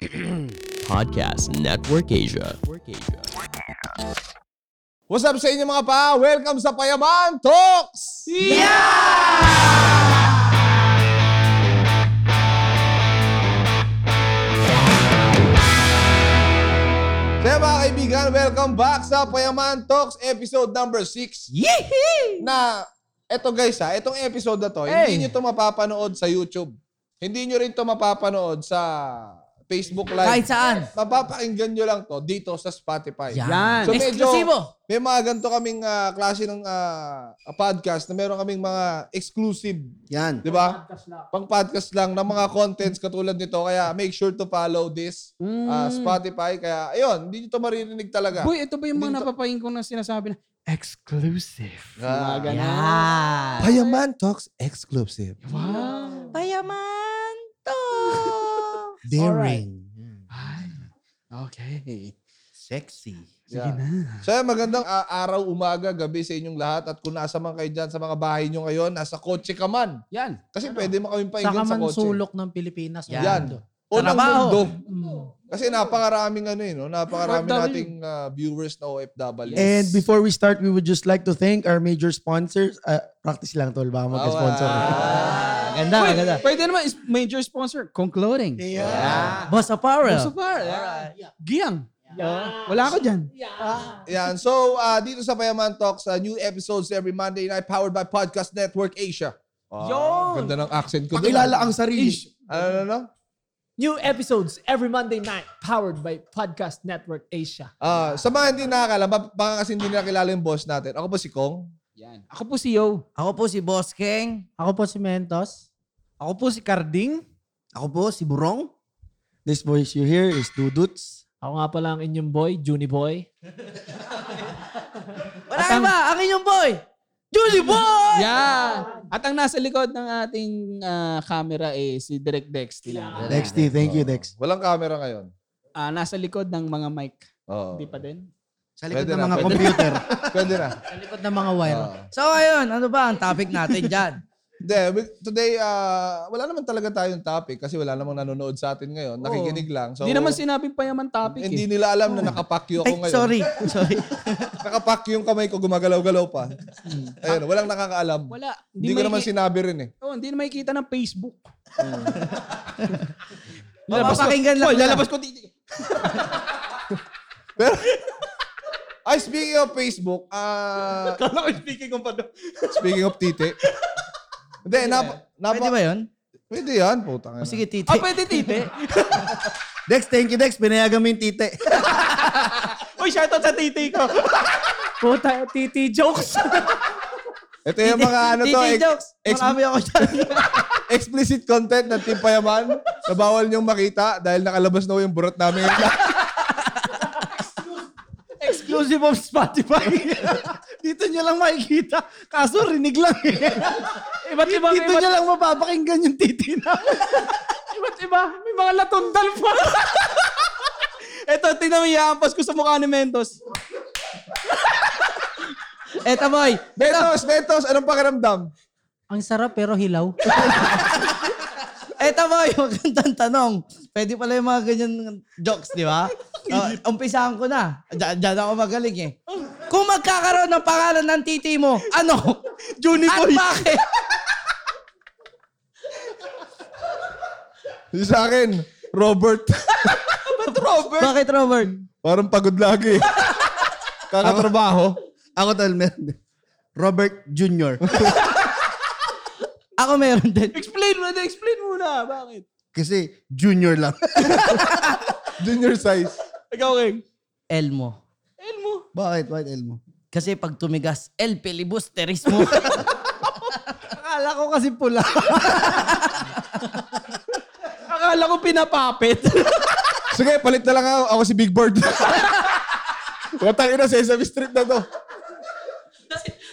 Podcast Network Asia. What's up sa inyo mga pa? Welcome sa Payaman Talks! Kaya mga kaibigan, welcome back sa Payaman Talks episode number 6. Yee! Na, eto guys ha, etong episode na to, Hey! hindi nyo to mapapanood sa YouTube. Hindi nyo rin to mapapanood sa Facebook Live. Kahit saan. Mapapakinggan nyo lang to dito sa Spotify. Yan. So medyo, Eksklusibo. may mga ganito kaming ah, klase ng ah, podcast na meron kaming mga exclusive, Yan. di ba? Pang podcast lang ng mga contents katulad nito. Kaya make sure to follow this ah, Spotify. Kaya ayun, hindi nyo to maririnig talaga. Boy, ito ba yung mga napapahin ko na sinasabi na exclusive? Ah. Mga ganun. Yan. Payaman Talks exclusive. Wow. Payaman. Daring. Ay, okay. Sexy. Sige Yeah. na. So magandang ah, araw, umaga, gabi sa inyong lahat. At kung nasa man kayo dyan sa mga bahay nyo ngayon, nasa kotse ka man. Yan. Kasi pwede mo kaming Sa painggan sa kotse. kamansulok ng Pilipinas. Yan. Yan. O ng Trabaho. mundo. Mm. Kasi napakaraming ano eh, no? Napakaraming OFW. nating ah, viewers na OFW. And before we start, we would just like to thank our major sponsors. Uh, practice lang tol, baka mag-sponsor. Ah. Ganda, Boy, ganda. pwede naman is major sponsor, Kong Clothing. Yeah. Boss Apparel. So far, Giyang. Wala ako dyan. Yan. So, ah, dito sa Payaman Talks, ah, new episodes every Monday night powered by Podcast Network Asia. Ah, Yun! Ganda ng accent ko. dun, Pakilala ah. ang sarili. Ano, ano, ano? New episodes every Monday night powered by Podcast Network Asia. Ah, sa mga hindi nakakala, ba- baka kasi hindi nakilala yung boss natin. Ako po si Kong. Yan. Ako po si Yo. Ako po si Boss King. Ako po si Mentos. Ako po si Carding. Ako po, si Burong. This voice you hear is Duduts. Ako nga pala ang inyong boy, Juni Boy. Wala ka ba? Ang inyong boy. Julie Boy! Yan. At ang nasa likod ng ating ah, camera eh si Direk Dex. Tila. Dex T, thank you, Dex. Walang camera ngayon. Ah, nasa likod ng mga mic. Oo. Hindi pa din. Sa likod Pwede ng na, mga pwede. computer. Pwede na. Sa likod ng mga wire. Oo. So ayun, ano ba ang topic natin dyan? Hindi, we- today, ah, wala naman talaga tayong topic kasi wala namang nanonood sa atin ngayon. Nakikinig lang. So, Hindi naman sinabing payaman topic Hindi eh. nila alam na nakapakyo ako Ay, ngayon. sorry. Sorry. Nakapakyo yung kamay ko, gumagalaw-galaw pa. Ayun, walang nakakaalam. Wala. Hindi ko naman sinabi rin eh. Oh, hindi na makikita ng Facebook. Mapapakinggan lang. Nila. lalabas ko dito. Pero, ay, speaking of Facebook, ah, Kala ko speaking of ano. speaking of tite. Hindi, napa, napa, Pwede ba yun? Pwede yan, putang ina. O sige, titi. Ah, pwede tite. Dex, thank you, Dex. Pinayagan mo yung tite. Uy, shoutout sa titi ko. Puta, titi jokes. Ito yung mga ano to, Titi ex- jokes. ex- Marami ako dyan. explicit content ng Team Payaman na bawal niyong makita dahil nakalabas na yung burot namin. Exclusive of Spotify. Dito nyo lang makikita. Kaso rinig lang eh. Iba't ibang, Dito iba't, nyo lang mapapakinggan yung titi na. iba't iba. May mga latundal pa. Ito, tingnan mo iampas ko sa mukha ni Mentos. Eto boy. Betos, Betos, anong pakiramdam? Ang sarap pero hilaw. Eto boy, magandang tanong. Pwede pala yung mga ganyan jokes, di ba? Uh, umpisahan ko na. Diyan, diyan ako magaling eh. Kung magkakaroon ng pangalan ng titi mo, ano? Juni At Boy. bakit? Yung sa akin, Robert. Ba't Robert? Bakit, Robert? Parang pagod lagi. Kakatrabaho. Ako tol, meron. Robert Jr. Ako meron din. Explain mo na, explain mo na. Bakit? Kasi junior lang. Junior size. Ikaw, King. Elmo. Elmo. Bakit? Bakit Elmo? Kasi pag tumigas, El Pilibusterismo. Akala ko kasi pula. Akala ko pinapapit. Sige, palit na lang ako. Ako si Big Bird. Watang ina, Sesame Street na to.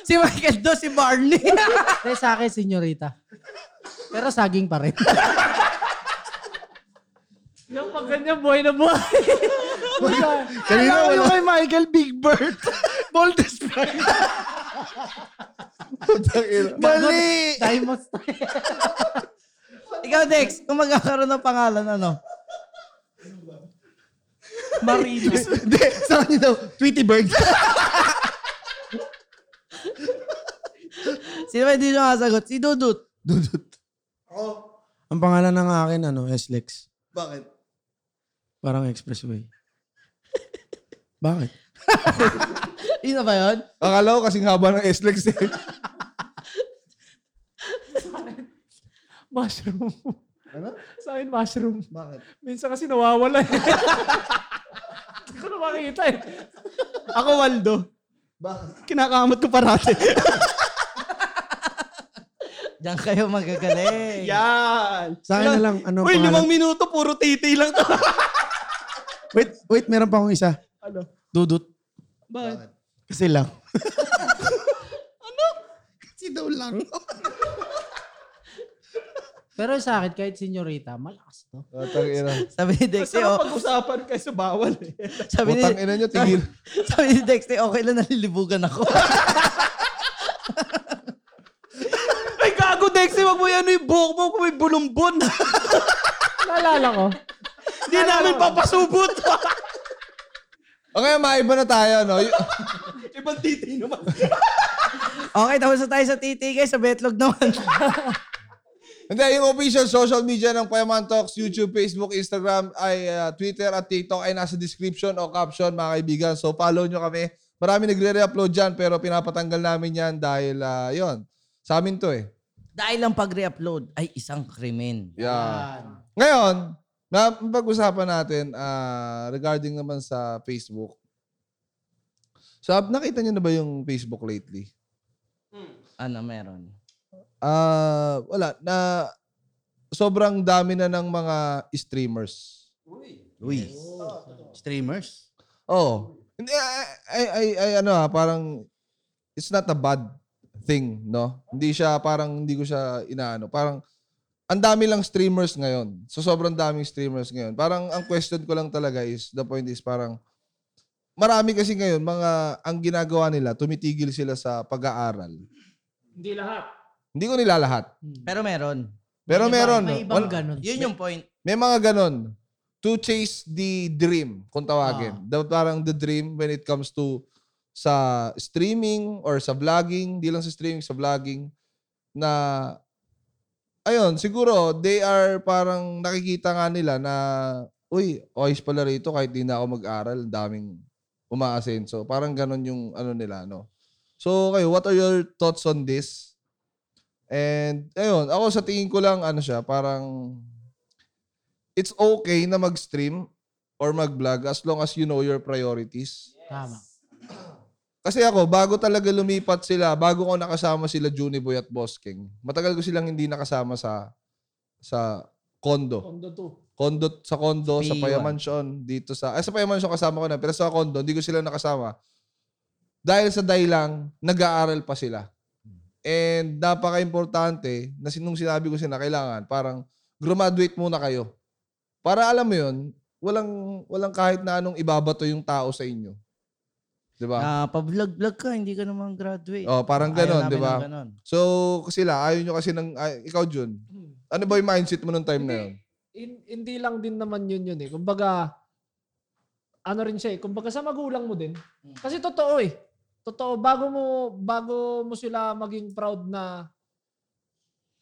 Si Michael do, si Barney. Kaya sa akin, senyorita. Pero saging pa rin. Yung pag ganyan, buhay na buhay. Kanina Alam ko wala. kay Michael Big Bird. Boldest pride. Ina. Mali! Diamond Ikaw, Dex, kung magkakaroon ng pangalan, ano? Marina. Hindi, sa kanya daw, Tweety Bird. Sino ba hindi nakasagot? Si Dudut. Dudut. Ang pangalan ng akin, ano, S-Lex. Bakit? Parang expressway. Bakit? Yun na ba yun? Akala ko kasing haba ng S-Lex eh. mushroom. Ano? Sa akin, mushroom. Bakit? Minsan kasi nawawala eh. Hindi ko na makita eh. Ako, Waldo. Bakit? Kinakamot ko parati. Diyan kayo magagaling. Yan! Sa akin na lang, ano Uy, pangalan? limang minuto, puro titi lang to. Wait, wait, meron pa akong isa. Ano? Dudut. Bakit? Kasi lang. ano? Kasi daw lang. Pero sa akin, kahit senyorita, malakas to. Utang ina. Sabi ni Dexter, Masarap oh, pag-usapan kaysa bawal eh. sabi ni, Utang ina nyo, tigil. sabi ni Dexter, okay lang nalilibugan ako. Ay, gago, Dexy, wag mo yan yung buhok mo kung may bulumbon. Naalala ko. Hindi namin papasubot. Okay, maiba na tayo, no? Y- Ibang titi naman. okay, tapos na tayo sa TTK, sa Betlog naman. Hindi, yung official social media ng Payaman Talks, YouTube, Facebook, Instagram, ay uh, Twitter at TikTok ay nasa description o caption, mga kaibigan. So, follow nyo kami. Marami nagre-re-upload dyan, pero pinapatanggal namin yan dahil, uh, yon sa amin to eh. Dahil ang pag-re-upload ay isang krimen. Yeah. Ngayon, na pag-usapan natin ah, regarding naman sa Facebook. So, nakita niyo na ba yung Facebook lately? Ano meron? Ah, wala na sobrang dami na ng mga streamers. Uy. Streamers? Oh. Hindi ay, ay, ay, ay, ano ah, parang it's not a bad thing, no? Hindi siya parang hindi ko siya inaano. Parang ang dami lang streamers ngayon. So sobrang daming streamers ngayon. Parang ang question ko lang talaga is the point is parang marami kasi ngayon mga ang ginagawa nila tumitigil sila sa pag-aaral. Hindi lahat. Hindi ko nilalahat. Pero meron. Pero meron. May ibang Wal- ganun. Yun yung point. May mga ganon. To chase the dream, kung tawagin. The, parang the dream when it comes to sa streaming or sa vlogging, di lang sa streaming, sa vlogging, na, ayun, siguro, they are parang nakikita nga nila na, uy, oyes pala rito kahit di na ako mag-aral, ang daming umaasenso. Parang ganon yung ano nila, no? So, kayo, what are your thoughts on this? And, ayun, ako sa tingin ko lang, ano siya, parang, it's okay na mag-stream or mag-vlog as long as you know your priorities. Tama. Kasi ako, bago talaga lumipat sila, bago ko nakasama sila Juniboy at Boss King, matagal ko silang hindi nakasama sa sa kondo. Kondo 2. Kondo sa kondo, sa P1. Payamansyon, dito sa... Ay, sa Payamansyon kasama ko na, pero sa kondo, hindi ko sila nakasama. Dahil sa lang, nag-aaral pa sila. And napaka-importante na sinung sinabi ko sila, kailangan parang graduate muna kayo. Para alam mo yun, walang, walang kahit na anong ibabato yung tao sa inyo. Di ba? Ah, pa-vlog-vlog ka, hindi ka naman graduate. oh, parang ganon, di ba? So, sila, ayaw nyo kasi ng, ay, ikaw Jun, ano ba yung mindset mo nung time na yun? In- hindi lang din naman yun yun eh. Kumbaga, ano rin siya eh. Kumbaga sa magulang mo din. Kasi totoo eh. Totoo. Bago mo, bago mo sila maging proud na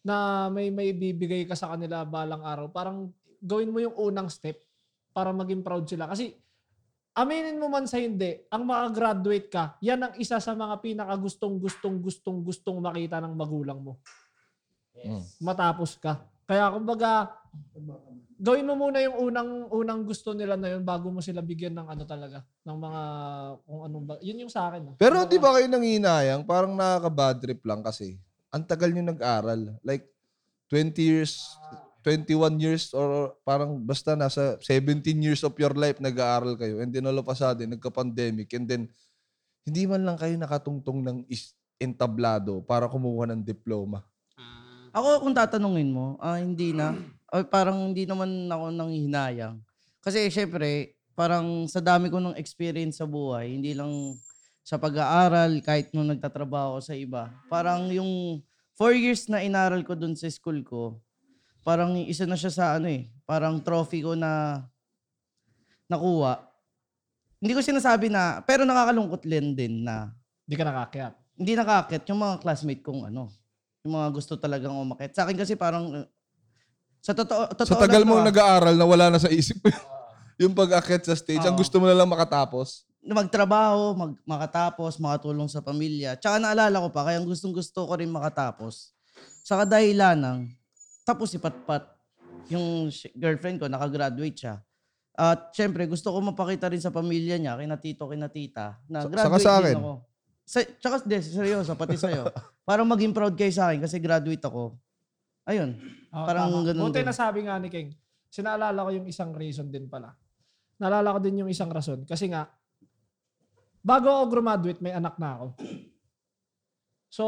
na may may bibigay ka sa kanila balang araw, parang gawin mo yung unang step para maging proud sila. Kasi aminin mo man sa hindi, ang makagraduate ka, yan ang isa sa mga pinaka gustong gustong gustong gustong makita ng magulang mo. Matapos ka. Kaya kumbaga, gawin mo muna yung unang unang gusto nila na yun bago mo sila bigyan ng ano talaga, ng mga kung anong ba. Yun yung sa akin. ah. Pero di ba kayo nanginayang? Parang nakaka-bad trip lang kasi. Ang tagal nyo nag-aral. Like, 20 years, 21 years, or parang basta nasa 17 years of your life nag-aaral kayo. And then all of a sudden, nagka-pandemic. And then, hindi man lang kayo nakatungtong ng is entablado para kumuha ng diploma. Ako, kung tatanungin mo, ah, hindi na. Ay, parang hindi naman ako nang hinayang. Kasi syempre, parang sa dami ko ng experience sa buhay, hindi lang sa pag-aaral, kahit nung nagtatrabaho ako sa iba. Parang yung four years na inaral ko dun sa school ko, parang isa na siya sa ano eh, parang trophy ko na nakuha. hindi ko sinasabi na, pero nakakalungkot din din na Hindi ka nakakyat. hindi nakakit yung mga classmate kong ano, yung mga gusto talagang umakit. Sa akin kasi parang, sa totoo, totoo Sa tagal lang to, ah, nag-aaral na wala na sa isip mo yung pag-akit sa stage. Ang Oo. gusto mo na lang makatapos. magtrabaho, mag, makatapos, makatulong sa pamilya. Tsaka naalala ko pa, kaya gustong gusto ko rin makatapos. Sa kadahilan ng, tapos si Patpat, yung sh- girlfriend ko, nakagraduate siya. At syempre, gusto ko mapakita rin sa pamilya niya, kina tito, kina tita, na Sa- graduate saka sa akin. din ako. Sa, tsaka, de, seryoso, pati sa'yo. Para maging proud kayo sa akin kasi graduate ako. Ayun. Ah, Parang tama. ganun Buti din. nasabi nga ni King. Sinaalala ko yung isang reason din pala. Naalala ko din yung isang rason. Kasi nga, bago ako graduate, may anak na ako. So,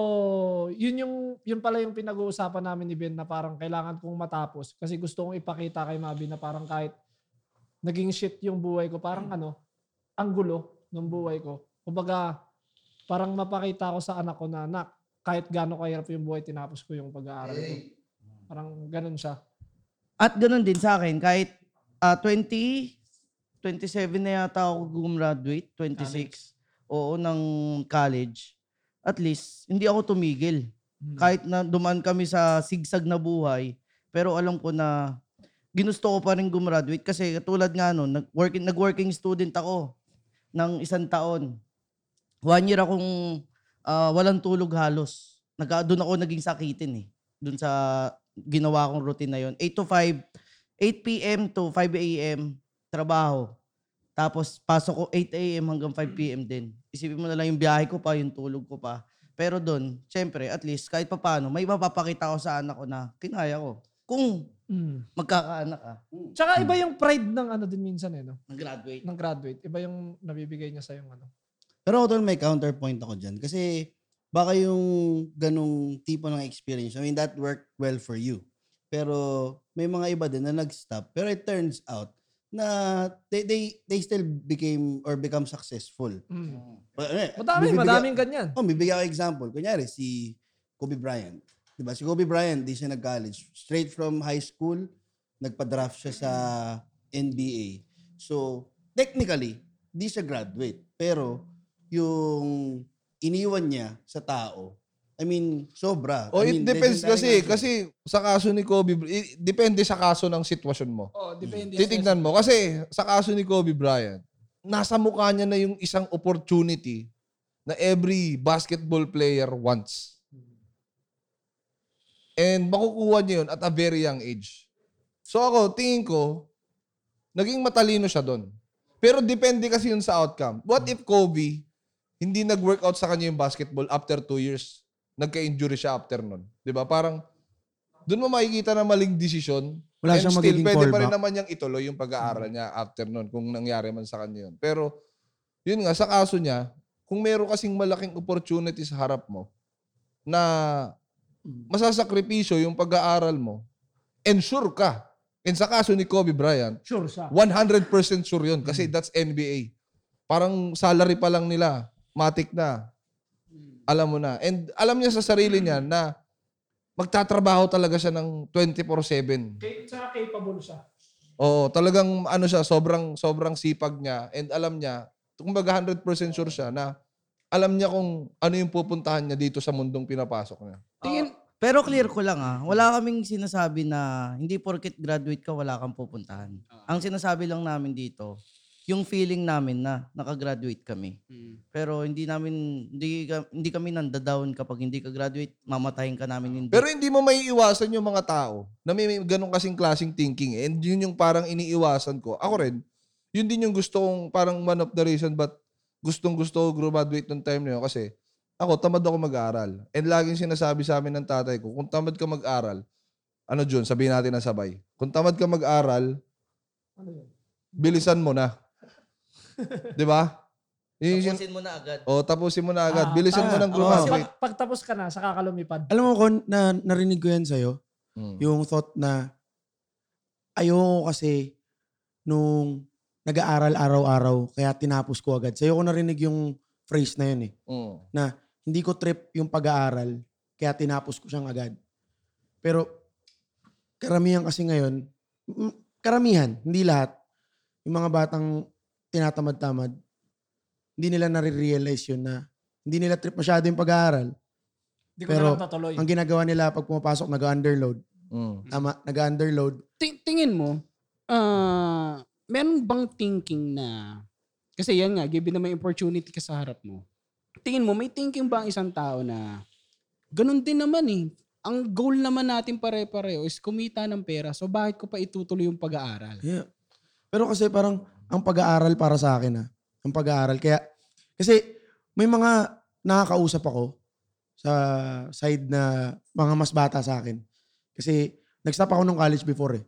yun yung yun pala yung pinag-uusapan namin ni Ben na parang kailangan kong matapos kasi gusto kong ipakita kay Mabi na parang kahit naging shit yung buhay ko, parang ano, ang gulo ng buhay ko. Kumbaga, parang mapakita ko sa anak ko na, anak, kahit gaano kahirap yung buhay, tinapos ko yung pag-aaral ko. Parang ganun siya. At ganun din sa akin, kahit ah, 20, 27 na yata ako gumraduate, 26, oo, ng college. At least, hindi ako tumigil. Kahit na dumaan kami sa sigsag na buhay, pero alam ko na ginusto ko pa rin gumraduate kasi tulad nga nun, nag-working, nag-working student ako ng isang taon. One year akong ah, walang tulog halos. Nag, doon ako naging sakitin eh. Doon sa ginawa kong routine na yon 8 to 5, 8 p.m. to 5 a.m. trabaho. Tapos pasok ko 8 a.m. hanggang 5 p.m. din. Isipin mo na lang yung biyahe ko pa, yung tulog ko pa. Pero doon, syempre, at least kahit papaano, may mapapakita ko sa anak ko na kinaya ko. Kung Mm. magkakaanak ka, Tsaka iba yung pride ng ano din minsan eh, no? nag-graduate. Ng graduate. Iba yung nabibigay niya sa yung ano. Pero ako doon may counterpoint ako dyan. Kasi baka yung ganong tipo ng experience, I mean, that worked well for you. Pero may mga iba din na nag-stop. Pero it turns out na they, they, they still became or become successful. Mm. Well, eh, Madami, bibigyan- madaming ganyan. Oh, bibigyan ko example. Kunyari, si Kobe Bryant. Diba? Si Kobe Bryant, di siya nag-college. Straight from high school, nagpa-draft siya sa NBA. So, technically, di siya graduate. Pero, yung iniwan niya sa tao, I mean, sobra. O I it mean, depends legendary kasi. nga siya. Kasi sa kaso ni Kobe, i- depende sa kaso ng sitwasyon mo. Oh, depende. Titignan mo. Kasi sa kaso ni Kobe Bryant, nasa mukha niya na yung isang opportunity na every basketball player wants. And makukuha niya yun at a very young age. So ako, tingin ko, naging matalino siya doon. Pero depende kasi yun sa outcome. What if Kobe, hindi nag-workout sa kanya yung basketball after two years? Nagka-injury siya after nun. Di ba? Parang, doon mo makikita na maling desisyon. Wala And siyang still, pwede pa rin naman niyang ituloy yung pag-aaral niya after nun kung nangyari man sa kanya yun. Pero, yun nga, sa kaso niya, kung meron kasing malaking opportunity sa harap mo na masasakripisyo yung pag-aaral mo, ensure ka. And sa kaso ni Kobe Bryant, Sure siya. 100% sure yun kasi that's NBA. Parang salary pa lang nila, matik na. Alam mo na. And alam niya sa sarili niya na magtatrabaho talaga siya ng 24/7. Kay, tsaka capable siya. Oo, talagang ano siya, sobrang sobrang sipag niya and alam niya, kumbaga 100% sure siya na alam niya kung ano yung pupuntahan niya dito sa mundong pinapasok niya. Tingin, pero clear ko lang ah, wala kaming sinasabi na hindi porket graduate ka, wala kang pupuntahan. Ang sinasabi lang namin dito, yung feeling namin na nakagraduate kami. Pero hindi namin, hindi, ka- hindi kami nandadown kapag hindi ka graduate, mamatahin ka namin hindi. Pero hindi mo may iwasan yung mga tao na may, may ganong kasing klaseng thinking. eh. And yun yung parang iniiwasan ko. Ako rin, yun din yung gusto kong parang one of the reason but gustong gusto ko graduate nung time na yun kasi ako, tamad ako mag-aral. And laging sinasabi sa amin ng tatay ko, kung tamad ka mag-aral, ano Jun, sabihin natin na sabay. Kung tamad ka mag-aral, Ano yun? bilisan mo na. 'Di ba? Yun yung- Tapusin mo na agad. O, tapusin mo na agad. Ah, Bilisan mo ah, ng oo. Kasi graduate. pag, pagtapos ka na, saka ka lumipad. Alam mo, Kon, na, narinig ko yan sa'yo. Mm. Yung thought na ayoko kasi nung nag-aaral araw-araw, kaya tinapos ko agad. Sa'yo ko narinig yung phrase na yun eh. Mm. Hindi ko trip yung pag-aaral, kaya tinapos ko siyang agad. Pero karamihan kasi ngayon, mm, karamihan, hindi lahat, yung mga batang tinatamad-tamad, hindi nila nare-realize yun na hindi nila trip masyado yung pag-aaral. Hindi ko Pero, na lang tatuloy. Ang ginagawa nila pag pumapasok, nag-underload. Mm. Tama, nag-underload. Ti- tingin mo, ah, meron bang thinking na, kasi yan nga, given na may opportunity ka sa harap mo, tingin mo, may thinking ba ang isang tao na, ganun din naman eh. Ang goal naman natin pare-pareho is kumita ng pera. So bakit ko pa itutuloy yung pag-aaral? Yeah. Pero kasi parang ang pag-aaral para sa akin ah. Ang pag-aaral. Kaya, kasi may mga nakakausap ako sa side na mga mas bata sa akin. Kasi nag-stop ako nung college before eh.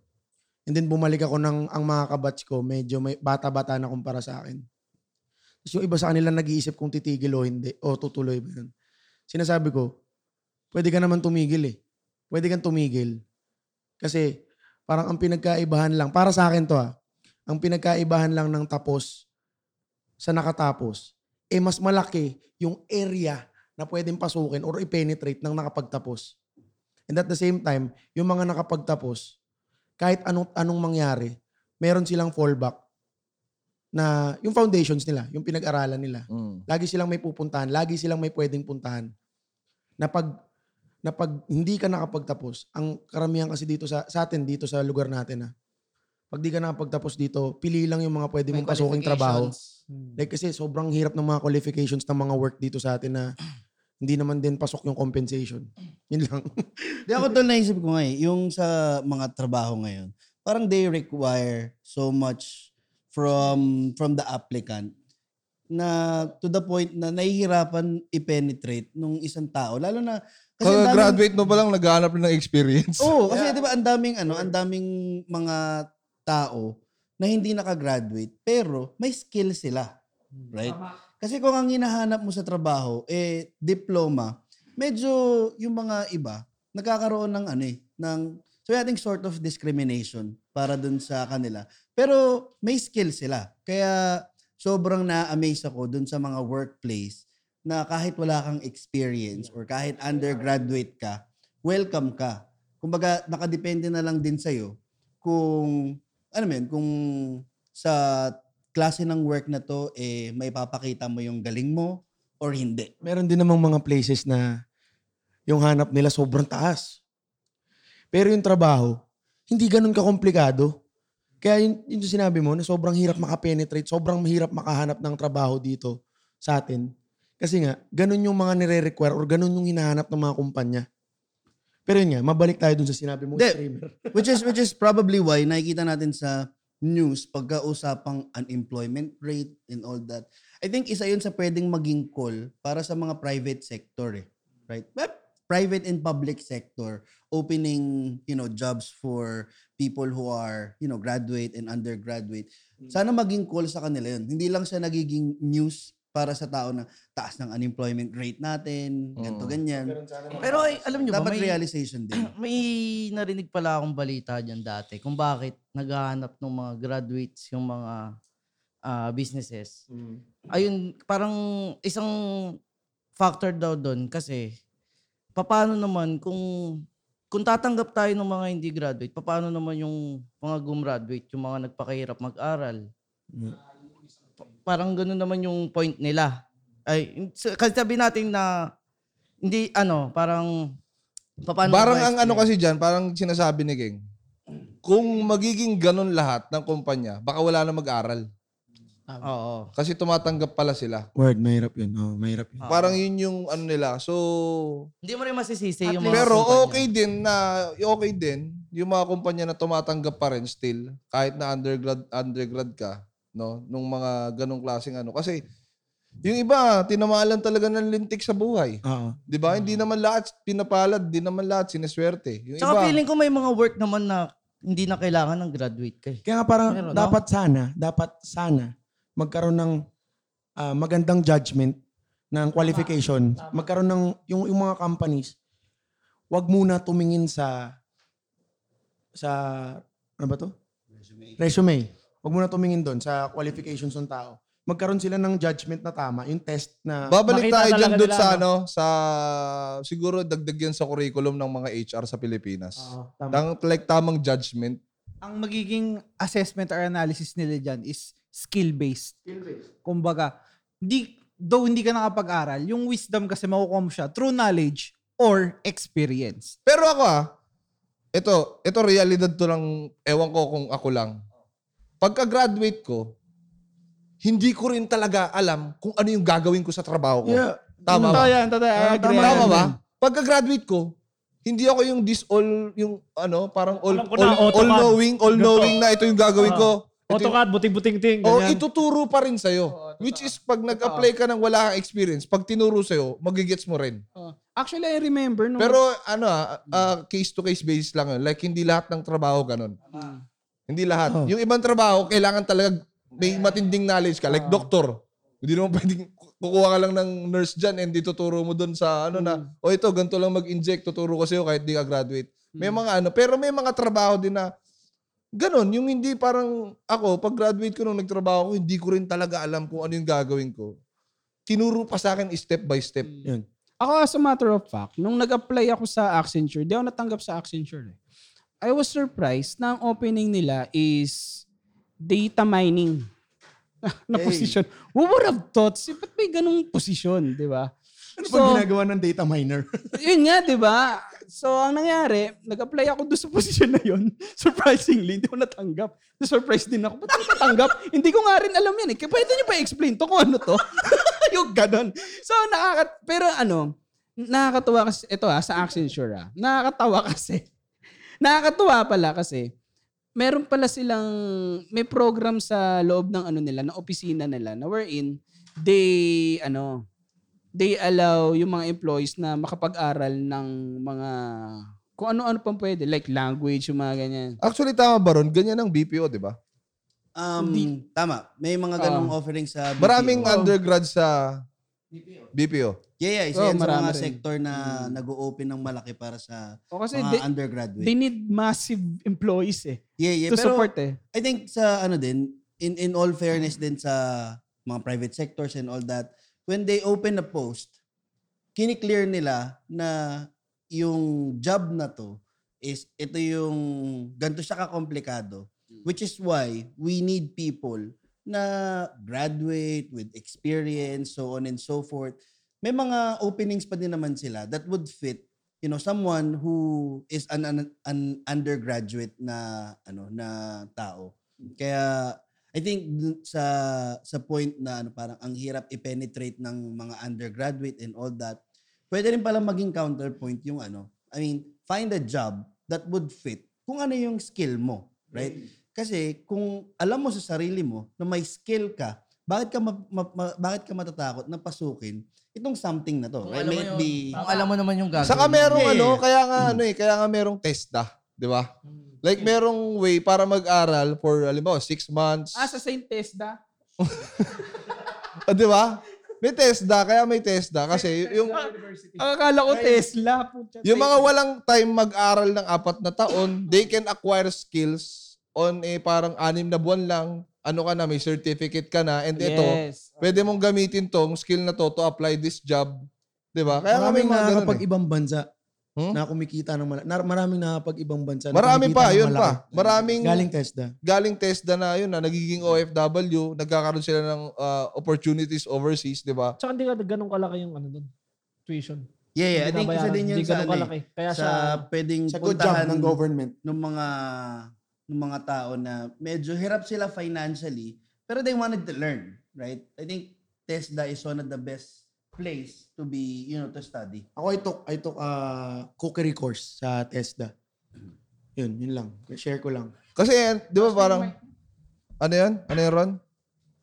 And then bumalik ako ng ang mga kabatch ko, medyo may bata-bata na kumpara sa akin. Tapos yung iba sa kanila nag-iisip kung titigil o hindi, o tutuloy ba yun. Sinasabi ko, pwede ka naman tumigil eh. Pwede kang tumigil. Kasi parang ang pinagkaibahan lang, para sa akin to ah, ang pinagkaibahan lang ng tapos sa nakatapos, eh mas malaki yung area na pwedeng pasukin or i-penetrate ng nakapagtapos. And at the same time, yung mga nakapagtapos, kahit anong, anong mangyari, meron silang fallback na yung foundations nila, yung pinag-aralan nila. Mm. Lagi silang may pupuntahan, lagi silang may pwedeng puntahan. Na pag, na pag hindi ka nakapagtapos, ang karamihan kasi dito sa, sa atin, dito sa lugar natin, ah, pag di ka nakapagtapos dito, pili lang yung mga pwede May mong pasuking trabaho. qualifications. Like kasi sobrang hirap ng mga qualifications ng mga work dito sa atin na hindi naman din pasok yung compensation. Yun lang. Di ako doon naisip ko nga eh, yung sa mga trabaho ngayon, parang they require so much from from the applicant na to the point na nahihirapan i-penetrate nung isang tao. Lalo na, kasi ang daming- Kaka-graduate mo pa lang, naghahanap na ng experience. Oo, kasi 'di ba ang daming ano, ang daming mga tao na hindi nakagraduate pero may skill sila. Right? Kasi kung ang hinahanap mo sa trabaho eh diploma, medyo yung mga iba nagkakaroon ng ano eh, ng so I think sort of discrimination para dun sa kanila. Pero may skill sila. Kaya sobrang na-amaze ako dun sa mga workplace na kahit wala kang experience or kahit undergraduate ka, welcome ka. Kumbaga, nakadepende na lang din sa'yo kung, ano mo kung sa klase ng work na to, eh, may papakita mo yung galing mo or hindi. Meron din namang mga places na yung hanap nila sobrang taas. Pero yung trabaho, hindi ganun kakomplikado. Kaya yun, yun yung sinabi mo na sobrang hirap makapenetrate, sobrang mahirap makahanap ng trabaho dito sa atin. Kasi nga, ganun yung mga nire-require or ganun yung hinahanap ng mga kumpanya. Pero yun nga, mabalik tayo dun sa sinabi mo, Hindi. streamer. Which is which is probably why nakikita natin sa news pagkausapang unemployment rate and all that. I think isa yun sa pwedeng maging call para sa mga private sector eh. Right? But private and public sector opening, you know, jobs for people who are, you know, graduate and undergraduate. Sana maging call sa kanila yun. Hindi lang siya nagiging news para sa tao na taas ng unemployment rate natin, ganito, Mm. ganyan. Pero ay, alam nyo ba, Dapat may, realization din. may narinig pala akong balita dyan dati kung bakit naghahanap ng mga graduates yung mga ah, businesses. Ayun, parang isang factor daw doon kasi paano naman kung kung tatanggap tayo ng mga hindi graduate, paano naman yung mga gumraduate, yung mga nagpakahirap mag-aral? Pa- Parang gano'n naman yung point nila. Ay, kasi sabi natin na hindi ano, parang paano parang ba ang ano kasi dyan, parang sinasabi ni King, kung magiging ganun lahat ng kumpanya, baka wala na mag-aral. Oo. Kasi tumatanggap pala sila. Word, mahirap yun. Oh, mahirap yun. Parang yun yung ano nila. So, Hindi mo rin masisisi At yung mga pero kumpanya. okay din na, okay din, yung mga kumpanya na tumatanggap pa rin still, kahit na undergrad, undergrad ka, no, nung mga ganong klaseng ano. Kasi, yung iba, tinamalan talaga ng lintik sa buhay. Oo. Di ba? Hindi naman lahat pinapalad, di naman lahat sineswerte. Yung Tsaka iba, feeling ko may mga work naman na hindi na kailangan ng graduate ka eh. Kaya nga parang Meron, no? dapat sana, dapat sana magkaroon ng ah, magandang judgment ng qualification. Magkaroon ng yung, yung mga companies, wag muna tumingin sa sa ano ba to? Resume. Wag muna tumingin doon sa qualifications ng tao. Magkaroon sila ng judgment na tama, yung test na Babalik Makita tayo dyan talaga doon nila, sa no? ano, sa siguro dagdag yan sa curriculum ng mga HR sa Pilipinas. Oo, tama. Tang, like tamang judgment. Ang magiging assessment or analysis nila dyan is skill-based. Kumbaga, di, though hindi ka nakapag-aral, yung wisdom kasi makukuha mo siya through knowledge or experience. Pero ako ah, ito, ito realidad to lang, ewan ko kung ako lang. Pagka-graduate ko, hindi ko rin talaga alam kung ano yung gagawin ko sa trabaho ko. Yeah. Tama ba? yan, yan. I agree. Tama ba? Pagka-graduate ko, hindi ako yung this all, yung ano, parang all, Alam ko all, na, AutoCAD. all knowing, all Ganito. knowing na ito yung gagawin ko. Ito yung- AutoCAD, buting-buting-ting. O ganyan. ituturo pa rin sa'yo. Which is pag nag-apply ka ng wala kang experience, pag tinuro sa'yo, magigets mo rin. Uh, actually, I remember nung... Pero ano ah, ah, case to case basis lang yun. Like hindi lahat ng trabaho ganun. Hindi lahat. Oh. Yung ibang trabaho, kailangan talaga may matinding knowledge ka. Like doktor. Hindi naman pwedeng kukuha ka lang ng nurse dyan and dituturo mo doon sa ano na, o ito, ganito lang mag-inject, tuturo ko sa'yo kahit di ka graduate. May mga ano, pero may mga trabaho din na ganun, yung hindi parang ako, pag graduate ko nung nagtrabaho ko, hindi ko rin talaga alam kung ano yung gagawin ko. Tinuro pa sa akin step by step. Yun. Ako as a matter of fact, nung nag-apply ako sa Accenture, di ako natanggap sa Accenture. Eh. I was surprised na ang opening nila is data mining na Hey. position. Who would have thought? Si, ba't may ganung position, di ba? Ano ba ginagawa ng data miner? yun nga, di ba? So, ang nangyari, nag-apply ako doon sa position na yun. Surprisingly, hindi ko natanggap. Surprise din ako. Ba't hindi natanggap? hindi ko nga rin alam yan eh. Kaya pwede niyo pa explain to kung ano to. yung ganon. So, nakaka... Pero ano, nakakatuwa kasi, ito ah, sa Accenture ah. Nakakatawa kasi. Nakakatuwa pala kasi, meron pala silang, may program sa loob ng ano nila, na opisina nila, na wherein, they, ano, they allow yung mga employees na makapag-aral ng mga kung ano-ano pang pwede. Like language, yung mga ganyan. Actually, tama ba ron? Ganyan ang BPO, di ba? Um, tama. May mga ganong offering sa BPO. Maraming undergrad sa BPO. Yeah, yeah. Isa Oh, yan sa mga rin. sector na nag-o-open ng malaki para sa O kasi mga they, undergraduate. they need massive employees eh. yeah, yeah. to Pero support eh. I think sa ano din, in, in all fairness din sa mga private sectors and all that, when they open a post, kiniklear nila na yung job na to is ito yung ganito siya kakomplikado. Which is why we need people na graduate with experience, so on and so forth. May mga openings pa din naman sila that would fit you know someone who is an, an, an undergraduate na ano na tao. Kaya I think sa sa point na ano parang ang hirap i-penetrate ng mga undergraduate and all that. Pwede rin pala maging counterpoint yung ano. I mean, find a job that would fit kung ano yung skill mo, right? Kasi kung alam mo sa sarili mo na may skill ka, bakit ka ma- ma- ma- bakit ka matatakot na pasukin itong something na to? Kung Right? alam, May mo it yung, be kung alam mo naman yung gagawin. Saka merong Yeah, ano, kaya nga ano eh, kaya nga merong TESDA, di ba? Like merong way para mag-aral for halimbawa six months. Ah, sa St. Tesda? Ah, di ba? May TESDA, kaya may TESDA kasi yung Ang akala ko Tesla. Putya, yung mga walang time mag-aral ng apat na taon, they can acquire skills on a parang anim na buwan lang. Ano ka na, may certificate ka na and ito, Yes. pwede mong gamitin tong skill na to to apply this job. Di ba? Kaya nga may maraming mga ganun eh. nakakapag-ibang bansa Hmm? na kumikita ng malaki. maraming nakakapag-ibang bansa na Marami kumikita pa, ng yun malaki. pa. Maraming Galing TESDA. galing TESDA na yun na nagiging OFW, nagkakaroon sila ng uh, opportunities overseas, di ba? Tsaka hindi ka ganun kalaki yung ano doon. Tuition. Yeah, yeah. I think isa Binabayaran. din yun Hindi sa, ganun ano eh, kalaki. Kaya sa sa, pwedeng Sa good job puntahan ng government. ng mga ng mga tao na medyo hirap sila financially pero they wanted to learn, right? I think TESDA is one of the best place to be, you know, to study. Ako I took, I took a cookery course sa TESDA. Yun, yun lang. Share ko lang. Kasi, di ba parang, ano yan? Ano yan, Ron?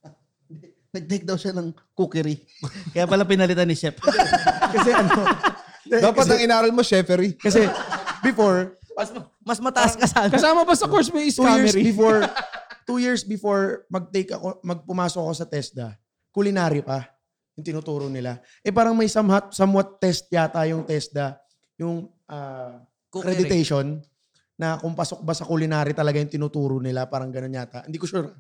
Nag-take daw siya ng cookery. Kaya pala pinalitan ni Chef. Kasi ano, Dapat kasi, ang inaral mo, chefery. kasi before, Mas, mas mataas ka sana. Kasama ba sa course mo yung two years before, two years before mag-take ako, magpumasok ako sa TESDA, culinary pa yung tinuturo nila. Eh parang may somewhat, somewhat test yata yung TESDA, yung ah, Cookery. accreditation na kung pasok ba sa culinary talaga yung tinuturo nila, parang ganun yata. Hindi ko sure.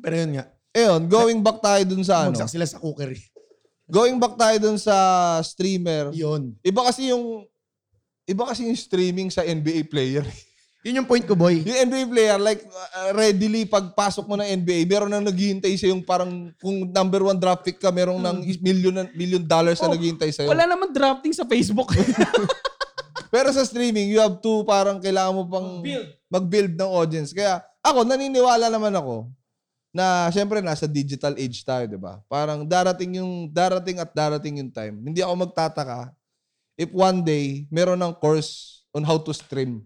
Pero yun nga, Ayun, going back tayo dun sa ano. magsak sila sa cookery. Going back tayo dun sa streamer. Yun. Iba kasi yung, iba kasi yung streaming sa NBA player. Yun yung point ko, boy. Yung NBA player, like, uh, readily, pagpasok mo ng NBA, meron nang naghihintay sa yung parang, kung number one draft pick ka, meron nang million, million dollars na Oh, naghihintay sa'yo. Wala naman drafting sa Facebook. Pero sa streaming, you have to parang kailangan mo pang mag-build ng audience. Kaya ako, naniniwala naman ako na syempre nasa digital age tayo, di ba? Parang darating yung, darating at darating yung time. Hindi ako magtataka if one day, meron ng course on how to stream.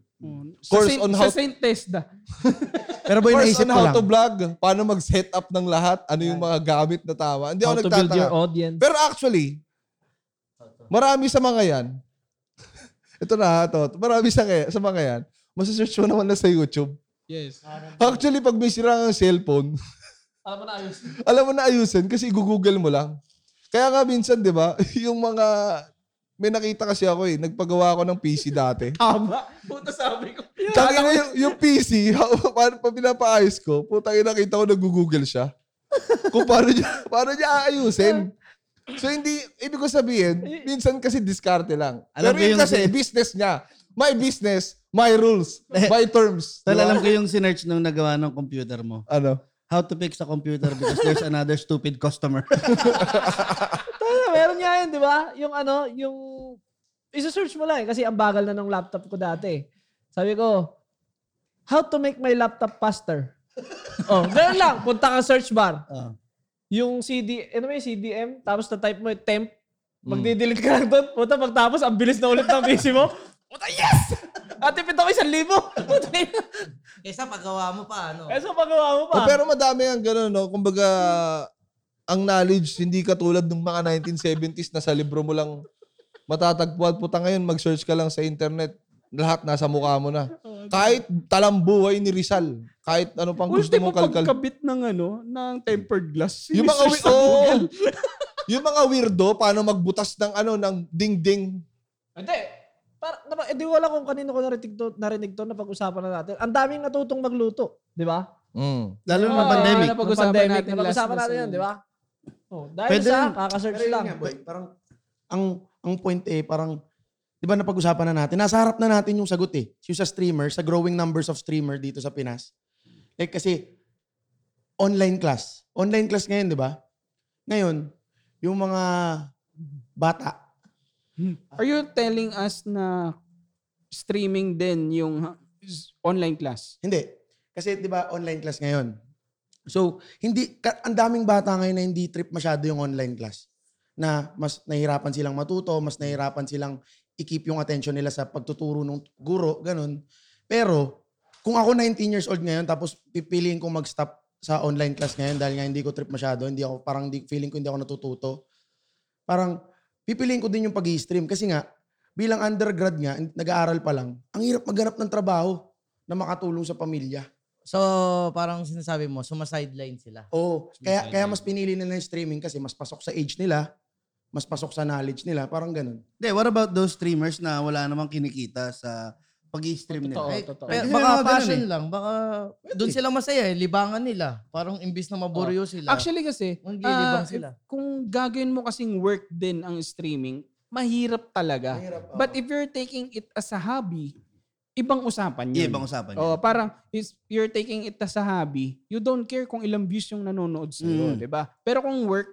sa Course on sa how- Saint Tesda. Pero boy, course naisip on how lang. to vlog, paano mag-set up ng lahat, ano yung mga gamit na tama. Hindi ako How to build your audience. Pero actually, marami sa mga yan, ito na, ito, marami sa, kaya, sa mga yan, masasearch mo naman na sa YouTube. Yes. Actually, pag may sira ang cellphone, Alam mo na ayos. alam mo na ayusin kasi google mo lang. Kaya nga minsan, di ba, yung mga, may nakita kasi ako eh, nagpagawa ako ng PC dati. Tama. Puta sabi ko. Sabi ko yung, yung PC, paano pa pinapaayos ko, putang ina nakita ko nag-google siya. Kung paano niya, paano niya aayusin. So hindi, ibig ko sabihin, minsan kasi diskarte lang. Alam Pero ko yun yung kasi, kasi- business niya. My business, my rules, my terms. Alam ko yung sinerch nung nagawa ng computer mo. Ano? How to fix a computer because there's another stupid customer. Nga yun, di ba? Yung ano, yung... Isa-search mo lang eh, kasi ang bagal na ng laptop ko dati. Sabi ko, how to make my laptop faster? oh, ganun lang. Punta ka search bar. Ah. Yung CD, ano yung CDM? Tapos na-type mo yung temp. Magdi-delete ka lang doon. Puta, pagtapos, ang bilis na ulit ng PC mo. Puta, yes! At tipid ako isang libo. Kesa paggawa mo pa, ano? Kaya sa pagawa mo pa. Oh, pero madami ang gano'n, no? Kumbaga, ang knowledge, hindi katulad ng mga 1970s na sa libro mo lang matatagpuan. Puta ngayon, mag-search ka lang sa internet. Lahat nasa mukha mo na. Kahit talambuhay ni Rizal. Kahit ano pang gusto Ultimo mong kalkal. pagkabit ng ano, ng tempered glass. Yung mga, wi- sa. Google. yung mga weirdo, paano magbutas ng ano, ng ding-ding. Hindi. Para, eh, di wala kung kanino ko narinig to, narinig to na pag-usapan na natin. Ang daming natutong magluto. Di ba? Mm. Lalo na Oo, pandemic. na pag-usapan Pandemic, natin last Napag-usapan na natin sa- yan, di ba? Oh, dahil Pwede sa rin. kaka-search Pero yun lang. nga, boy, parang, ang, ang point eh, parang, di ba napag-usapan na natin, nasa harap na natin yung sagot eh. Yung sa streamer, sa growing numbers of streamer dito sa Pinas. Like kasi, online class. Online class ngayon, di ba? Ngayon, yung mga bata, Are you telling us na streaming din yung online class? Hindi. Kasi 'di ba online class ngayon. So, hindi ang daming bata ngayon na hindi trip masyado yung online class. Na mas nahihirapan silang matuto, mas nahihirapan silang i-keep yung attention nila sa pagtuturo ng guro, ganun. Pero kung ako 19 years old ngayon tapos pipiliin kong mag-stop sa online class ngayon dahil nga hindi ko trip masyado, hindi ako parang feeling ko hindi ako natututo. Parang pipiliin ko din yung pag-i-stream kasi nga bilang undergrad nga, nag-aaral pa lang, ang hirap maghanap ng trabaho na makatulong sa pamilya. So, parang sinasabi mo, sumasideline sila. Oo. Kaya, kaya mas pinili nila yung streaming kasi mas pasok sa age nila, mas pasok sa knowledge nila, parang ganun. Hindi, what about those streamers na wala namang kinikita sa pag-i-stream Totoo, nila? Eh, totoo. pero baka naman ganun passion eh. lang. Baka doon sila masaya eh. Libangan nila. Parang imbis na maburyo sila. Actually kasi, Manggilibang ah, sila. if- kung gagawin mo kasing work din ang streaming, mahirap talaga. Mahirap, oo. But if you're taking it as a hobby, ibang usapan yun. Yeah, ibang usapan Oh, yun. parang is you're taking it as a hobby, you don't care kung ilang views yung nanonood sa iyo, Mm. 'di ba? Pero kung work,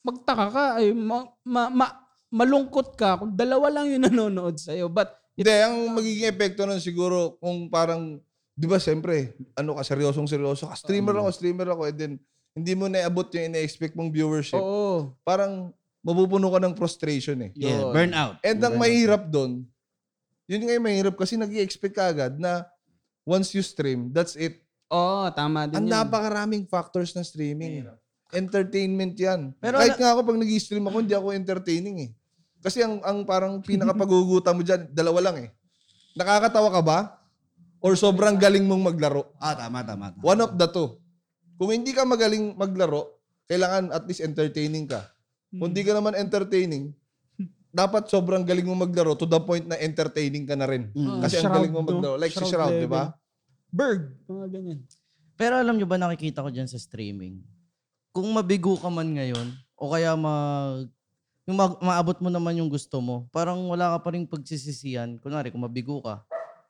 magtaka ka ay ma, ma- ma- malungkot ka kung dalawa lang yung nanonood sa iyo. But Hindi, ang magiging epekto nun siguro kung parang, di ba siyempre, ano ka, seryosong seryoso ka. Streamer ako, streamer ako, and then hindi mo naabot yung ina-expect mong viewership. oo, Parang mapupuno ka ng frustration eh. Yeah, burnout. And ang mahirap doon, yun nga yung mahirap kasi nag expect ka agad na once you stream, that's it. Oo, tama din Ang yun. napakaraming factors ng streaming. Entertainment yan. Pero Kahit nga ako pag nag-stream ako, hindi ako entertaining eh. Kasi ang, ang parang pinakapagugutan mo dyan, dalawa lang eh. Nakakatawa ka ba? Or sobrang galing mong maglaro? Ah, tama, tama. tama. One of the two. Kung hindi ka magaling maglaro, kailangan at least entertaining ka. Kung hindi ka naman entertaining, dapat sobrang galing mo maglaro to the point na entertaining ka na rin. Mm. Kasi ang Shroud, galing mo no? maglaro. Like si Shroud Shroud, di ba? Berg, mga ganyan. Pero alam nyo ba nakikita ko dyan sa streaming? Kung mabigo ka man ngayon, o kaya mag, yung mag, maabot mo naman yung gusto mo, parang wala ka pa rin pagsisisihan. Kunwari, kung mabigo ka,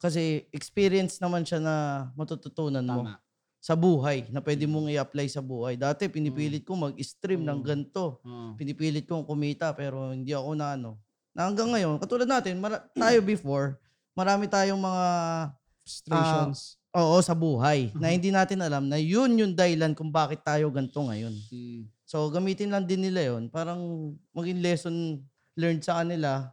Kasi experience naman siya na matututunan mo Tama. Sa buhay na pwede mong i-apply sa buhay. Dati pinipilit ko mag-stream ng Mm. ganito. Oo. Pinipilit kong kumita pero hindi ako na ano. Na hanggang ngayon, katulad natin, mara- tayo before, marami tayong mga Frustrations. oo sa buhay na hindi natin alam na yun yung dahilan kung bakit tayo ganito ngayon. Mm. So gamitin lang din nila yon parang maging lesson learned sa kanila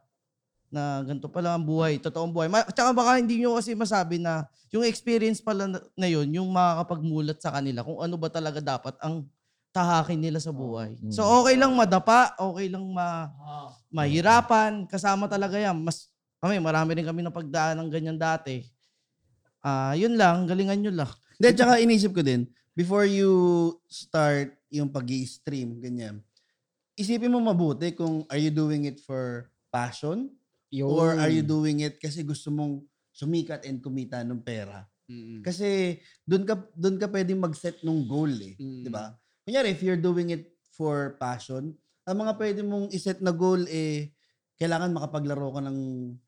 na ganito pala ang buhay, totoong buhay. Ma- Tsaka baka hindi nyo kasi masabi na yung experience pala na, na yun, yung makakapagmulat sa kanila kung ano ba talaga dapat ang tahakin nila sa buhay. So okay lang madapa, okay lang ma mahirapan, kasama talaga yan. Mas kami, marami rin kami napagdaan ng ganyan dati. Ah, yun lang, galingan nyo lang. Hindi, tsaka inisip ko din, before you start yung pag stream ganyan, isipin mo mabuti kung are you doing it for passion or are you doing it kasi gusto mong sumikat and kumita ng pera. Mm. Kasi doon ka doon ka pwedeng mag-set ng goal eh, Mm. 'di ba? Kunyari if you're doing it for passion, ang mga pwede mong iset na goal eh kailangan makapaglaro ka ng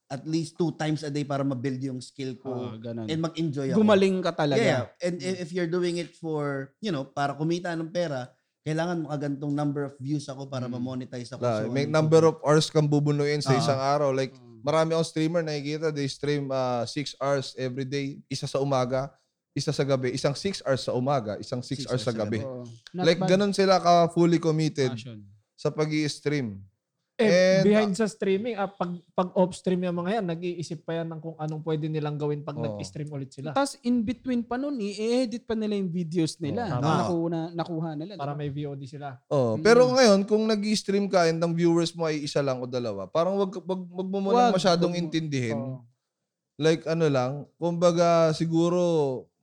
at least two times a day para ma-build yung skill ko Ah, ganun. and mag-enjoy ako. Gumaling ka talaga. Yeah, and i- if you're doing it for, you know, para kumita ng pera, kailangan makagantong number of views ako para Mm. ma-monetize ako. La, So, may ano number of hours kang bubunuin sa Ah. isang araw. Like, Mm. marami akong streamer nakikita, they stream 6 hours every day. Isa sa umaga, isa sa gabi. Isang 6 hours sa umaga, isang 6 Six hours sa hours sa gabi. Oo. Not Like, bad. ganun sila ka fully committed Passion. sa pag stream Eh, And, behind sa streaming, ah, pag, pag off-stream yung mga yan, nag-iisip pa yan ng kung anong pwede nilang gawin pag Oo. nag-stream ulit sila. Tapos in between pa nun, i-edit pa nila yung videos nila. Oo, na tama. nakuha, nakuha nila. Para diba? may VOD sila. Oh, Mm. pero ngayon kung nag-stream ka and ang viewers mo ay isa lang o dalawa, parang wag wag, wag mo munang Wag, masyadong wag mo- intindihin. Oo. Like ano lang, kumbaga siguro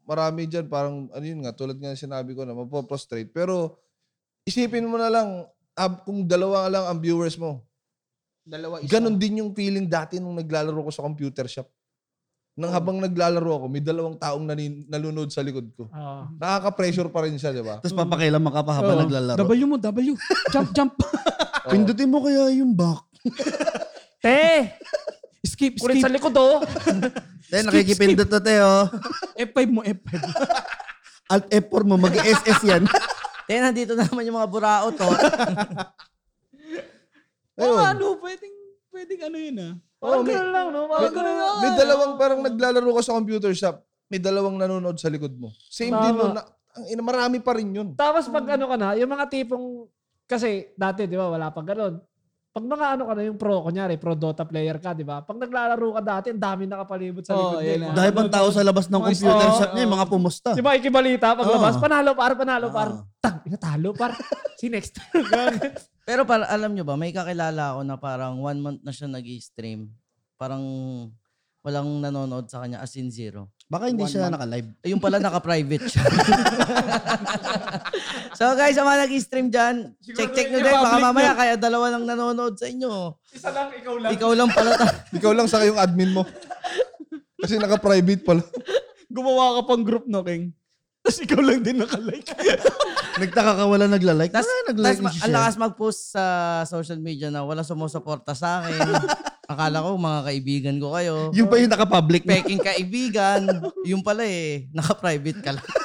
marami diyan parang ano yun nga tulad nga ng sinabi ko na mapoprostrate. Pero isipin mo na lang ab, kung dalawa lang ang viewers mo. Dalawa isa. Ganon din yung feeling dati nung naglalaro ko sa computer shop. Nang habang naglalaro ako, may dalawang taong nanin, nalunod sa likod ko. Ah. Nakaka-pressure pa rin siya, di ba? Tapos papakailan ka pa habang Oo. naglalaro. W mo, W. Jump, jump. Pindutin mo kaya yung back. Te! skip, Kulit skip. sa likod oh! Then nakikipindot na tayo. F5 mo, F5. Alt F4 mo, mag-SS yan. Kaya nandito na naman yung mga burao to. Oo, ano, pwedeng, pwedeng ano yun ah. Parang Oh, may- ganun lang, no? May, Parang ganun lang. may dalawang parang naglalaro ka sa computer shop, may dalawang nanonood sa likod mo. Same Tama. din nun. Na, ang ina, marami pa rin yun. Tapos pag ano ka na, yung mga tipong, kasi dati, di ba, wala pang ganun. Pag mga ano ka na, yung pro, kunyari, pro Dota player ka, di ba? Pag naglalaro ka dati, ang dami nakapalibot sa likod niya. yan Mga- na. Dahil bang tao sa labas ng computer store, shop niya, mga pumusta. Di ba, ikibalita paglabas, Oo. panalo par, panalo par. Oo. Tang, inatalo par. si next. Pero para alam nyo ba, may kakilala ako na parang one month na siya nag stream Parang walang nanonood sa kanya as in zero. Baka hindi One siya month. naka-live. Ayun pala, naka-private siya. so guys, sa mga nag-stream dyan, check-check nyo din. Baka mamaya kaya dalawa lang nanonood sa inyo. Isa lang, ikaw lang. Ikaw lang pala. ta- Ikaw lang sa kayong admin mo. Kasi naka-private pala. Gumawa ka pang group no, King. Tapos ikaw lang din nakalike. Nagtaka ka wala nagla-like. Tas, Wala tas nag-like. ma- ang lakas mag-post sa social media na wala sumusuporta sa akin. Akala ko mga kaibigan ko kayo. Yung pa yung naka-public. Peking kaibigan. Yung pala eh, naka-private ka lang.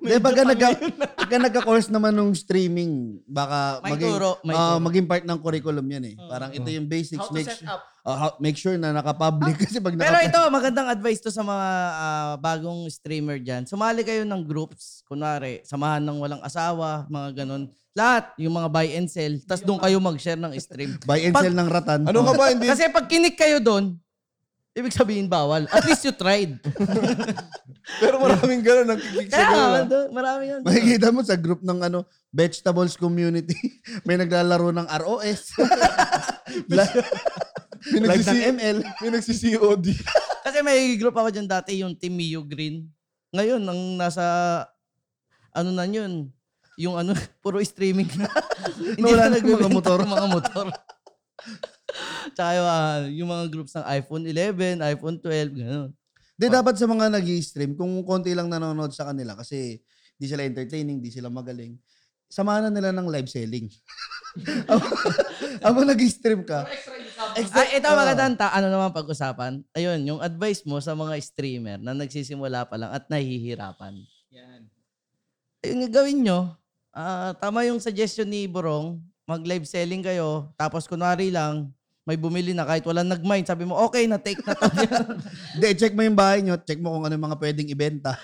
Di ba pagka, nagka, pagka nagka-course naman nung streaming, baka May maging, turo, may turo. maging part ng curriculum yan eh. Parang ito yung basics. How to make, set up. Ah, how- make sure na naka-public. Kasi pag Pero naka- ito, magandang advice to sa mga ah, bagong streamer dyan. Sumali kayo ng groups. Kunwari, samahan ng walang asawa, mga ganun. Lahat, yung mga buy and sell. Tapos doon kayo mag-share ng stream. buy and Pag- sell ng ratan. Ano ka ba? Hindi, Kasi pag kinik kayo doon, ibig sabihin bawal. At least you tried. pero maraming ganun. Nagkikik sa Kaya, ah. marami yan. Makikita mo sa group ng ano vegetables community, may naglalaro ng ROS. Bla- Live ng ML. May nagsi-COD. Kasi may group ako dyan dati, yung Team Mio Green. Ngayon, ang nasa, ano na yun, yung ano, puro streaming na. Hindi Nawala na na yung mga nagbebenta motor. ng mga motor. Tsaka yung, ah, yung mga groups ng iPhone 11, iPhone 12, gano'n. Di dapat sa mga nag stream kung konti lang nanonood sa kanila kasi di sila entertaining, di sila magaling. Samahan na nila ng live selling. Habang nag-stream ka, Ay, ito magandang ta, ano naman pag-usapan. Ayun, yung advice mo sa mga streamer na nagsisimula pa lang at nahihirapan. Yan. Ayun yung gawin nyo. Ah, tama yung suggestion ni Borong. Mag-live selling kayo. Tapos kunwari lang, may bumili na kahit walang nag-mind. Sabi mo, okay na, take na to. Hindi, check mo yung bahay nyo. Check mo kung ano yung mga pwedeng ibenta.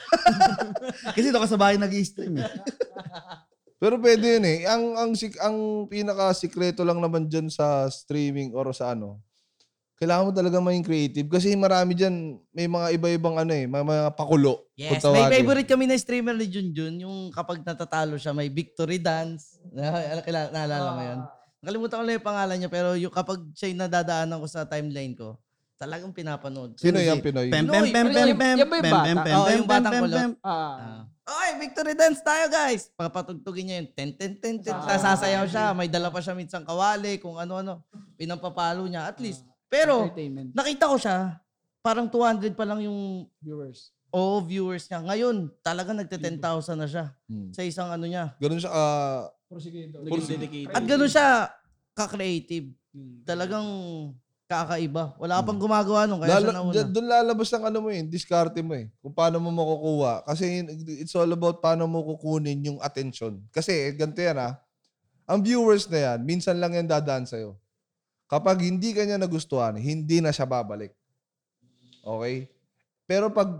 Kasi ito ka sa bahay nag-i-stream eh. Pero pwede yun eh. Ang, ang, sik- ang pinaka-sikreto lang naman dyan sa streaming or sa ano, kailangan mo talaga maging creative. Kasi marami dyan, may mga iba-ibang ano eh, mga, mga pakulo. yes, may favorite kami na streamer ni Junjun. Yung kapag natatalo siya, may victory dance. Na, kilala, naalala mo yun? Nakalimutan ko lang yung pangalan niya, pero yung kapag siya yung nadadaanan ko sa timeline ko, talagang pinapanood. Sino yung Pinoy? Pem, Pinoy, pem, pem, Pinoy. pem, pem, Yan ba yung pem, bata? pem, pem, Oo, pem, yung batang pem, kulot. pem. Ah. Ah. Okay, victory dance tayo guys. Papatugtugin niya yung ten ten ten ten. Ah. Sasayaw siya. May dala pa siya minsan kawali, kung ano-ano. Pinampapalo niya at least. Pero Entertainment. nakita ko siya, parang 200 pa lang yung Viewers. oh, viewers niya. Ngayon, talaga nagte 10,000 na siya Hmm. sa isang ano niya. Ganun siya, ah, Prosigido. At gano'n siya ka-creative. Hmm. Talagang kakaiba. Wala ka pang gumagawa nun, kaya siya lala, nauna. dyan- doon lalabas ang ano mo eh, diskarte mo eh. Kung paano mo makukuha. Kasi it's all about paano mo kukunin yung attention. Kasi ganito yan ah. Ang viewers na yan, minsan lang yan dadaan sa'yo. Kapag hindi ka niya nagustuhan, hindi na siya babalik. Okay? Pero pag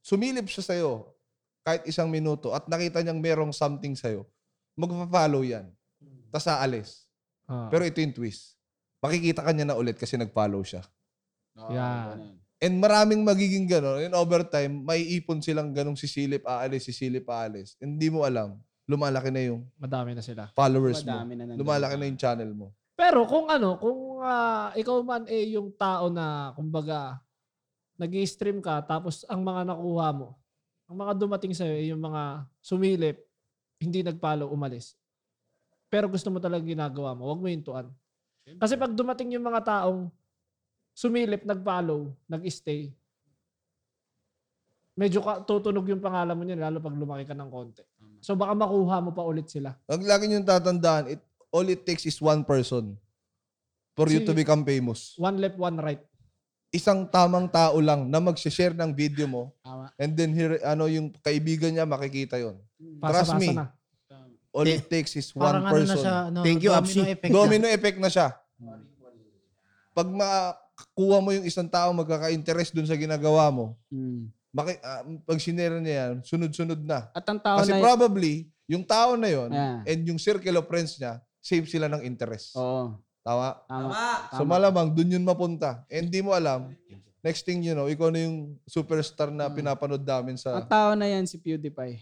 sumilip siya sa'yo, kahit isang minuto, at nakita niyang merong something sa'yo, magpa-follow yan. Tapos aalis. Ah. Pero ito yung twist. Makikita ka niya na ulit kasi nag-follow siya. Yan. And maraming magiging gano'n. In overtime, may ipon silang ganong sisilip, aalis, sisilip, aalis. And Hindi mo alam, lumalaki na yung Madami na sila. followers mo. Madami na nandun. Lumalaki na yung channel mo. Pero kung ano, kung ah, ikaw man eh yung tao na, kumbaga, nag stream ka, tapos ang mga nakuha mo, ang mga dumating sa'yo ay yung mga sumilip, hindi nag-follow, umalis. Pero gusto mo talagang ginagawa mo, huwag mo hintuan. Kasi pag dumating yung mga taong sumilip, nag-follow, nag-stay, medyo ka, tutunog yung pangalan mo niyan, lalo pag lumaki ka ng konti. So baka makuha mo pa ulit sila. Ang lagi niyong tatandaan, it, all it takes is one person for you to become famous. One left, one right. Isang tamang tao lang na mag-share ng video mo Tama. and then here, ano yung kaibigan niya makikita yon. Pasa-pasa me. na. All it takes is one Parang ano na person. siya, ano, Thank you, domino Apsi. effect na. Domino effect na siya. Pag makakuha mo yung isang tao magkaka-interest dun sa ginagawa mo, Mm. maki, ah, pag sinera niya yan, sunod-sunod na. At ang tao Kasi na... probably, yung tao na yon Yeah. and yung circle of friends niya, save sila ng interest. Oo. Tama? Tama. So malamang, dun yun mapunta. And di mo alam, next thing you know, ikaw na yung superstar na pinapanood namin sa... Ang tao na yan si PewDiePie.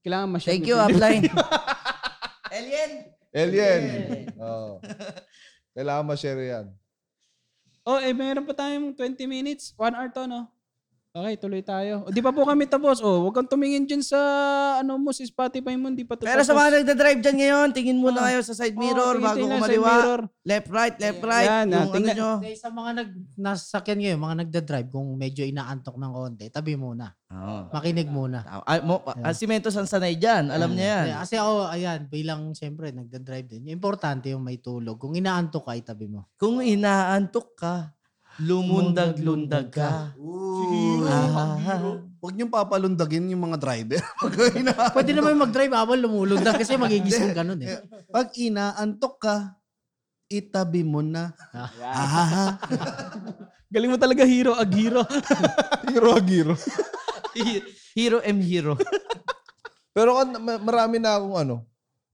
Kailangan ma-share Thank ni you, PewDiePie. Upline. Alien! Alien! Oo. Kailangan ma-share yan. Oh, eh, meron pa tayong 20 minutes. One hour to, no? Okay, tuloy tayo. O, di pa po kami tapos. Oh, huwag kang tumingin dyan sa ano mo, si Spotify mo. Di pa to Pero tapos. sa mga nagda-drive dyan ngayon, tingin muna Ah. kayo sa side Oh, mirror tingin- bago tingnan sa kumaliwa. mirror. Left, right, left, right. Yan, ah, yung ano tingnan- nyo. Hindi, sa mga nag, nasasakyan ngayon, mga nagda-drive, kung medyo inaantok ng konti, tabi muna. Oo. Makinig muna. Ah, mo, ah, si Mentos ang sanay dyan. Alam niya yan. Kasi ako, ayan, bilang siyempre, nagda-drive din. Importante yung may tulog. Kung inaantok ka, itabi mo. Kung inaantok ka, lumundag-lundag ka. Ooh. Ah. Huwag niyong papalundagin yung mga driver. Pag ina- Pwede naman mag-drive habang lumulundag kasi magigising ka nun eh. Pag inaantok ka, itabi mo na. Ah, Galing mo talaga, hero, ag hero. Hero agiro. hero M hero. Pero kan- ma- marami na akong ano,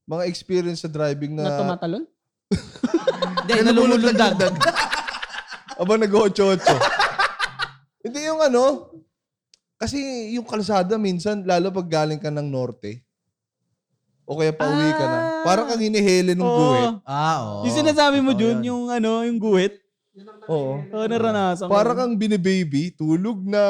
mga experience sa driving na na, tumatalon? Hindi, nalulundag. Aba nag-8-8. Hindi yung ano, kasi yung kalsada minsan, lalo pag galing ka ng norte, o kaya pauwi ka na, parang kang hinihele ng guhit. Ah, oo. Yung sinasabi mo, Jun, yan. yung ano, yung guhit. Oo. Oo, naranasan ko. Parang kang binibaby, tulog na,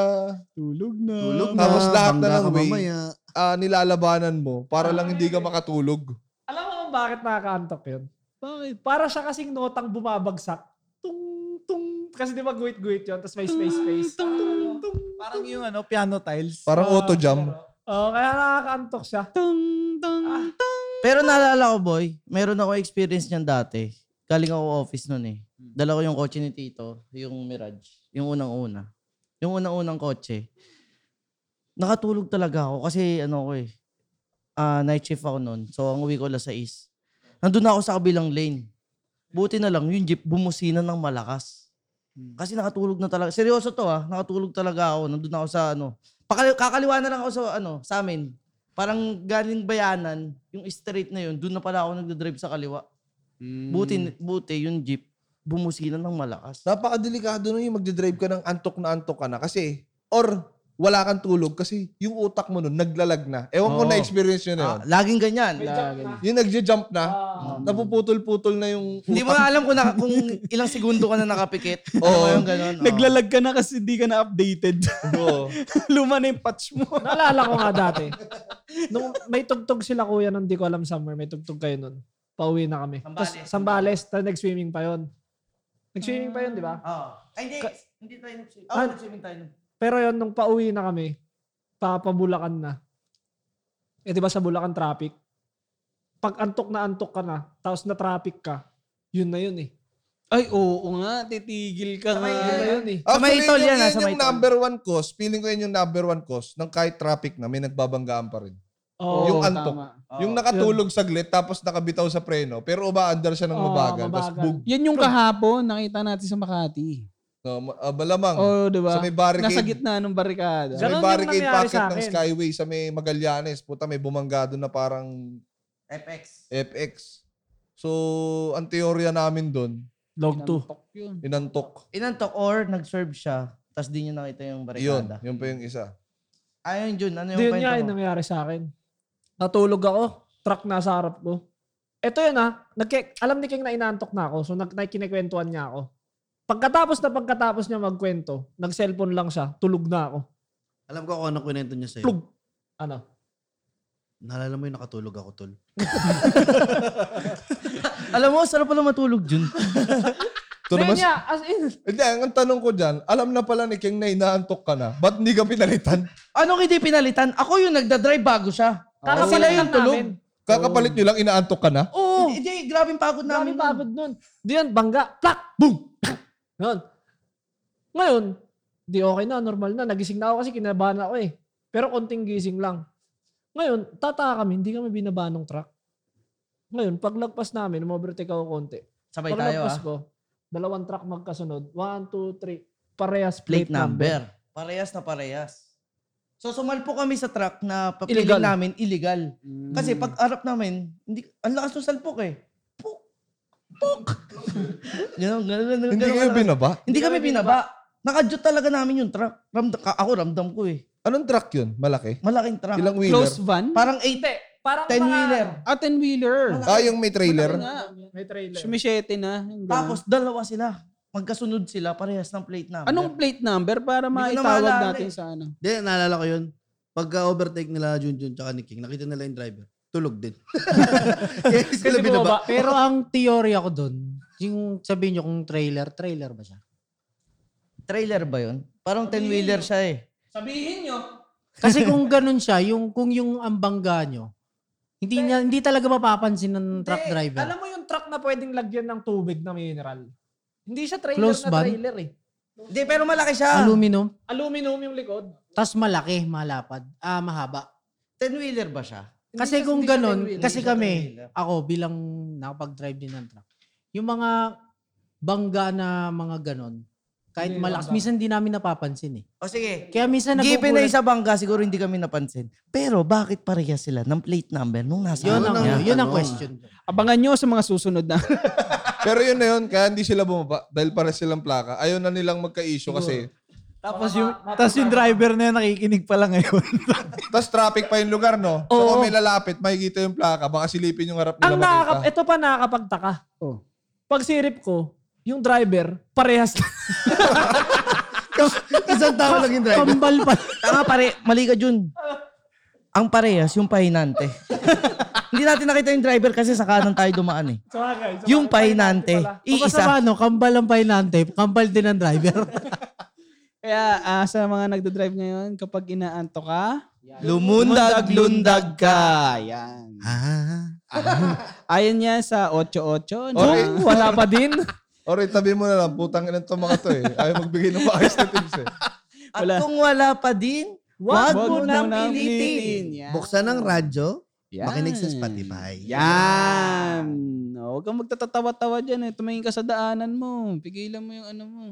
tulog na. tulog na. Tapos lahat na bangga ng ka way. mamaya. ah, nilalabanan mo para lang hindi ka makatulog. Alam mo kung bakit nakakaantok yun? Bakit? Para siya kasing notang bumabagsak. Tung, tung. Kasi di ba guhit-guhit yun? Tapos may space-space. Tung. Parang yung ano, piano tiles. Parang auto jam. Oo, kaya nakakaantok siya. Tung, tung, tung. Pero naalala ko, boy, meron ako experience niyan dati. Galing ako office nun eh. Dala ko yung kotse ni Tito, yung Mirage. Yung unang-una. Yung unang-unang kotse. Nakatulog talaga ako kasi ano ko eh. ah, night shift ako noon. So ang uwi ko alas 6. Nandun na ako sa kabilang lane. Buti na lang yung jeep bumusina ng malakas. Kasi nakatulog na talaga. Seryoso to ah. Nakatulog talaga ako. Nandun ako sa ano. Pakali- kakaliwa na lang ako sa ano, sa amin. Parang galing bayanan, yung street na yun, doon na pala ako nagdadrive sa kaliwa. Buti, buti yung jeep, bumusina ng malakas. Napakadelikado nun yung magdadrive ka ng antok na antok ka na. Kasi, or wala kang tulog kasi yung utak mo nun naglalag na. Ewan ko Oo. na-experience yun na yun. Ah, laging ganyan. Yung nagja-jump na, napuputol-putol na yung Hindi mo nga alam kung, na, kung ilang segundo ka na nakapikit. Oo. Yung ganun. oo. Naglalag ka na kasi hindi ka na updated. Oo. Luma na yung patch mo. Naalala ko nga dati. Nung may tugtog sila kuya nung di ko alam summer, may tugtog kayo nun. Pauwi na kami. Tapos Sambales. Sambales, tapos nag-swimming pa yon. Nag-swimming pa yon, di ba? Oo. Ay, hindi. Ka- hindi tayo nag-swimming. Ah, Oh, nag-swimming tayo. Pero yon nung pauwi na kami, papabulakan na. Eh di ba sa Bulacan traffic? Pag antok na antok ka na, tapos na traffic ka, yun na yun eh. Ay, oo nga. Titigil ka nga. Yun na yun eh. Sa may Actually, tol yun, yan, ah, yun sa yung may tol. number one cause. Feeling ko yun yung number one cause ng kahit traffic na may nagbabanggaan pa rin. Oo, yung Oo, antok. tama. yung nakatulog saglit tapos nakabitaw sa preno pero umaandar siya ng Oo, mabagal. Tapos mabagal. bug. Yan yung kahapon, nakita natin sa Makati. No, ah, malamang. Oo, di ba? Sa may barricade. Nasa gitna ng barikada. Sa may barricade sa ng. Skyway sa may Magallanes. Puta, may bumangga doon na parang FX. FX. So, ang teorya namin doon, Log 2. Inantok yun. inantok. Inantok or nag-serve siya, tapos di niya nakita yung Yun, barikada. yun pa yung isa. Ayun, Jun. Ano yung Yun nga yung nangyari sa akin. Natulog ako, truck nasa harap ko. Ito yun ha, nagke, alam ni King na inantok na ako, so nag, nakikinikwentuhan niya ako. Pagkatapos na pagkatapos niya magkwento, nag-cellphone lang siya, tulog na ako. Alam ko kung ano kwento niya sa'yo. Plug! Ano? Naalala mo yung nakatulog ako, tol. Alam mo, sarap pala matulog, Jun. Ito Hindi naman, niya, as in, hindi, ang tanong ko dyan, alam na pala ni King na inaantok ka na. Ba't hindi ka pinalitan? Ano hindi pinalitan? Ako yung nagdadrive bago siya. kakapalit sila yung lang tulog. namin. Kakapalit nyo lang, inaantok ka na? Oo! Hindi, hindi, grabing pagod Dami namin. pagod nun. Di yan, bangga, plak, boom! Ngayon, ngayon, di okay na, normal na. Nagising na ako kasi kinabahan ako eh. Pero konting gising lang. Ngayon, tataka kami, hindi kami binabahan ng truck. Ngayon, paglagpas namin, umovertake ako konti. Sabay tayo Paglagpas ah. ko, dalawang truck magkasunod. One, two, three. Parehas Plate plate, number. number. Parehas na parehas. So sumalpo kami sa truck na papiling Illegal. namin illegal. Mm. Kasi pag harap namin, hindi ang lakas ng salpok eh. Puk! Ganun, ganun, ganun, Hindi ganun, kayo ganun. binaba? Hindi kami binaba. Nakajut talaga namin yung truck. Ramdam, ka- ako ramdam ko eh. Anong truck yun? Malaki? Malaking truck. Ilang wheeler? Close van? Parang 8. Hindi, parang 10 mga- wheeler. Ah, 10 wheeler. Ah, yung may trailer? May trailer. Sumisyete na. Yung ganun. Tapos dalawa sila. Magkasunod sila, parehas ng plate number. Anong plate number para Hindi ko na maitawag maalala natin eh. sa ano? Hindi, naalala ko yun. Pagka-overtake nila Junjun tsaka ni King, nakita nila yung driver. Tulog din. Sila Kasi binaba. bumaba. Pero ang teorya ko doon, yung sabihin nyo kung trailer, trailer ba siya? Trailer ba yun? Parang 10 wheeler siya eh. Sabihin nyo. Kasi kung ganun siya, yung kung yung ambangga nyo, hindi niya hindi talaga mapapansin ng truck Hindi, driver. Alam mo yung truck na pwedeng lagyan ng tubig na mineral? Hindi siya trailer Close na van? trailer eh. Hindi, pero malaki siya. Aluminum, Aluminum yung likod. tas malaki, malapad, ah mahaba. 10 wheeler ba siya? Kasi kung ganun, kasi kami, ako bilang nakapag-drive din ng truck, yung mga bangga na mga ganun, kahit Hindi malakas, bangga. minsan di namin napapansin eh. O sige. Kaya minsan Given na nagugulat. isa bangga, siguro hindi kami napansin. Pero bakit parehas sila ng plate number nung nasa Yun ang, niya? yun ang Ano? question. Abangan nyo sa mga susunod na. Pero yun na yun, kaya hindi sila bumaba dahil para silang plaka. Ayaw na nilang magka-issue kasi Tapos yung, tapos yung driver na yun nakikinig pala ngayon. tas traffic pa yung lugar, no? So Oo. kung may lalapit, makikita yung plaka, baka silipin yung harap nila Ang makita. nakakap, ito pa nakakapagtaka. Oh. Pag sirip ko, yung driver, parehas Isang tao lang yung driver. Kambal pa. Tanga pare, mali ka Jun. Ang parehas, yung pahinante. hindi natin nakita yung driver kasi sa kanan tayo dumaan eh. Yung pahinante, iisa. sa ano, kambal ang pahinante, kambal din ang driver. Kaya ah, sa mga nagdadrive ngayon, kapag inaanto ka, Lumundag-lundag ka. Yan. Ah. Ayon yan sa 88. Okay. Wala pa din. Or itabi mo na lang, putang ina to mga to eh. Ayaw magbigay ng maayos na tips eh. At Wala. kung wala pa din, wag, mo nang pilitin. Yan. Buksan ng radyo, Yan. makinig sa Spotify. Yan. No, huwag kang magtatatawa-tawa dyan eh. Tumingin ka sa daanan mo. Pigilan mo yung ano mo.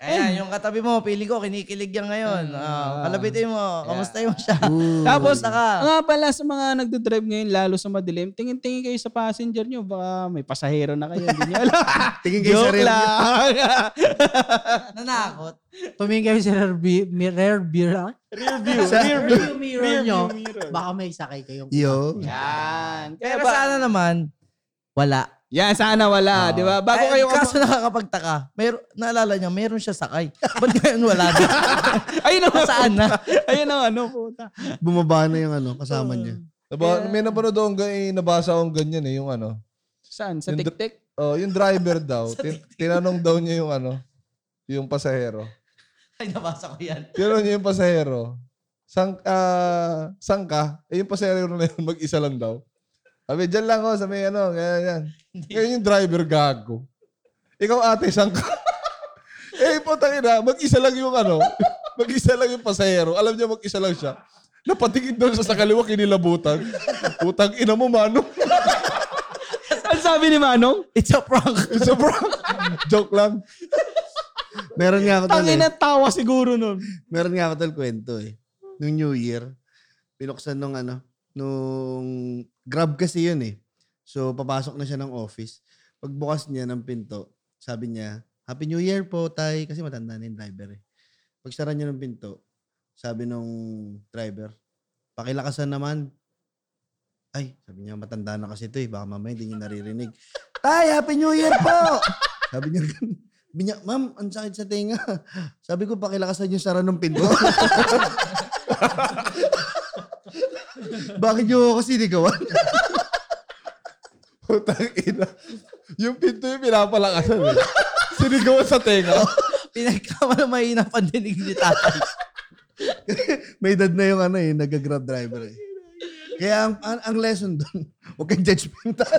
Ayan, yung katabi mo, feeling ko, kinikilig yan ngayon. Ah, kalabitin mo, kamusta yung siya? Tapos, Kamusta ka? nga pala sa mga nagdodrive ngayon, lalo sa madilim, tingin-tingin kayo sa passenger nyo. Baka may pasahero na kayo. Hindi nyo alam. Tingin kayo sa Joke rear lang. Nanakot. Tumingin kayo sa rear, bi- mi- rear mirror. Rear view. Sa Rear view. view mirror Rear nyo, view mirror. baka may sakay kayong Yo. Yan. Kaya Pero ba, sana naman, wala. Yan, sana wala. Di ba? Bago Ay, kayo... kaso nakakapagtaka, meron, naalala niya, meron siya sakay. Ba't ngayon wala na? Ayun ang Saan na? Ayun ang ano, puta. Bumaba na yung ano, kasama niya. Naba, May napanood akong ganyan, nabasa akong ganyan eh, yung ano. Saan? Sa Yung- tik-tik? Oh, yung driver daw, tin- tinanong daw niya yung ano, yung pasahero. Ay, nabasa ko yan. Tinanong niya yung pasahero, sang, ah, sang ka? Eh, yung pasahero na yun, mag-isa lang daw. Sabi, dyan lang ako, sa may ano, ganyan, yan. Ngayon yung driver, gago. Ikaw ate, sang ka? eh, putang ina, mag-isa lang yung ano, mag-isa lang yung pasahero. Alam niya, mag-isa lang siya. Napatingin doon sa sa kaliwa, kinilabutan. Putang ina mo, mano. Ano sabi ni Manong? It's a prank. It's a prank. Joke lang. Meron nga ako tol Tangin eh. na tawa siguro nun. Meron nga ako tol kwento eh. Nung New Year, pinuksan nung ano, nung grab kasi yun eh. So, papasok na siya ng office. Pagbukas niya ng pinto, sabi niya, Happy New Year po, tay. Kasi matanda na yung driver eh. Pagsara niya ng pinto, sabi nung driver, pakilakasan naman. Ay, sabi niya, matanda na kasi ito eh. Baka mamaya hindi niya naririnig. Tay, Happy New Year po! sabi niya, sabi niya, ma'am, ang sakit sa tenga. Sabi ko, pakilakasan yung sara ng pinto. Bakit niyo ako sinigawan? Putang ina. Yung pinto yung pinapalakasan eh. Sinigawan sa tenga. Pinagkama na mahina pandinig ni tatay. May edad na yung ano eh, nag-grab driver eh. Kaya ang, ang, ang lesson doon, huwag kang judgmental.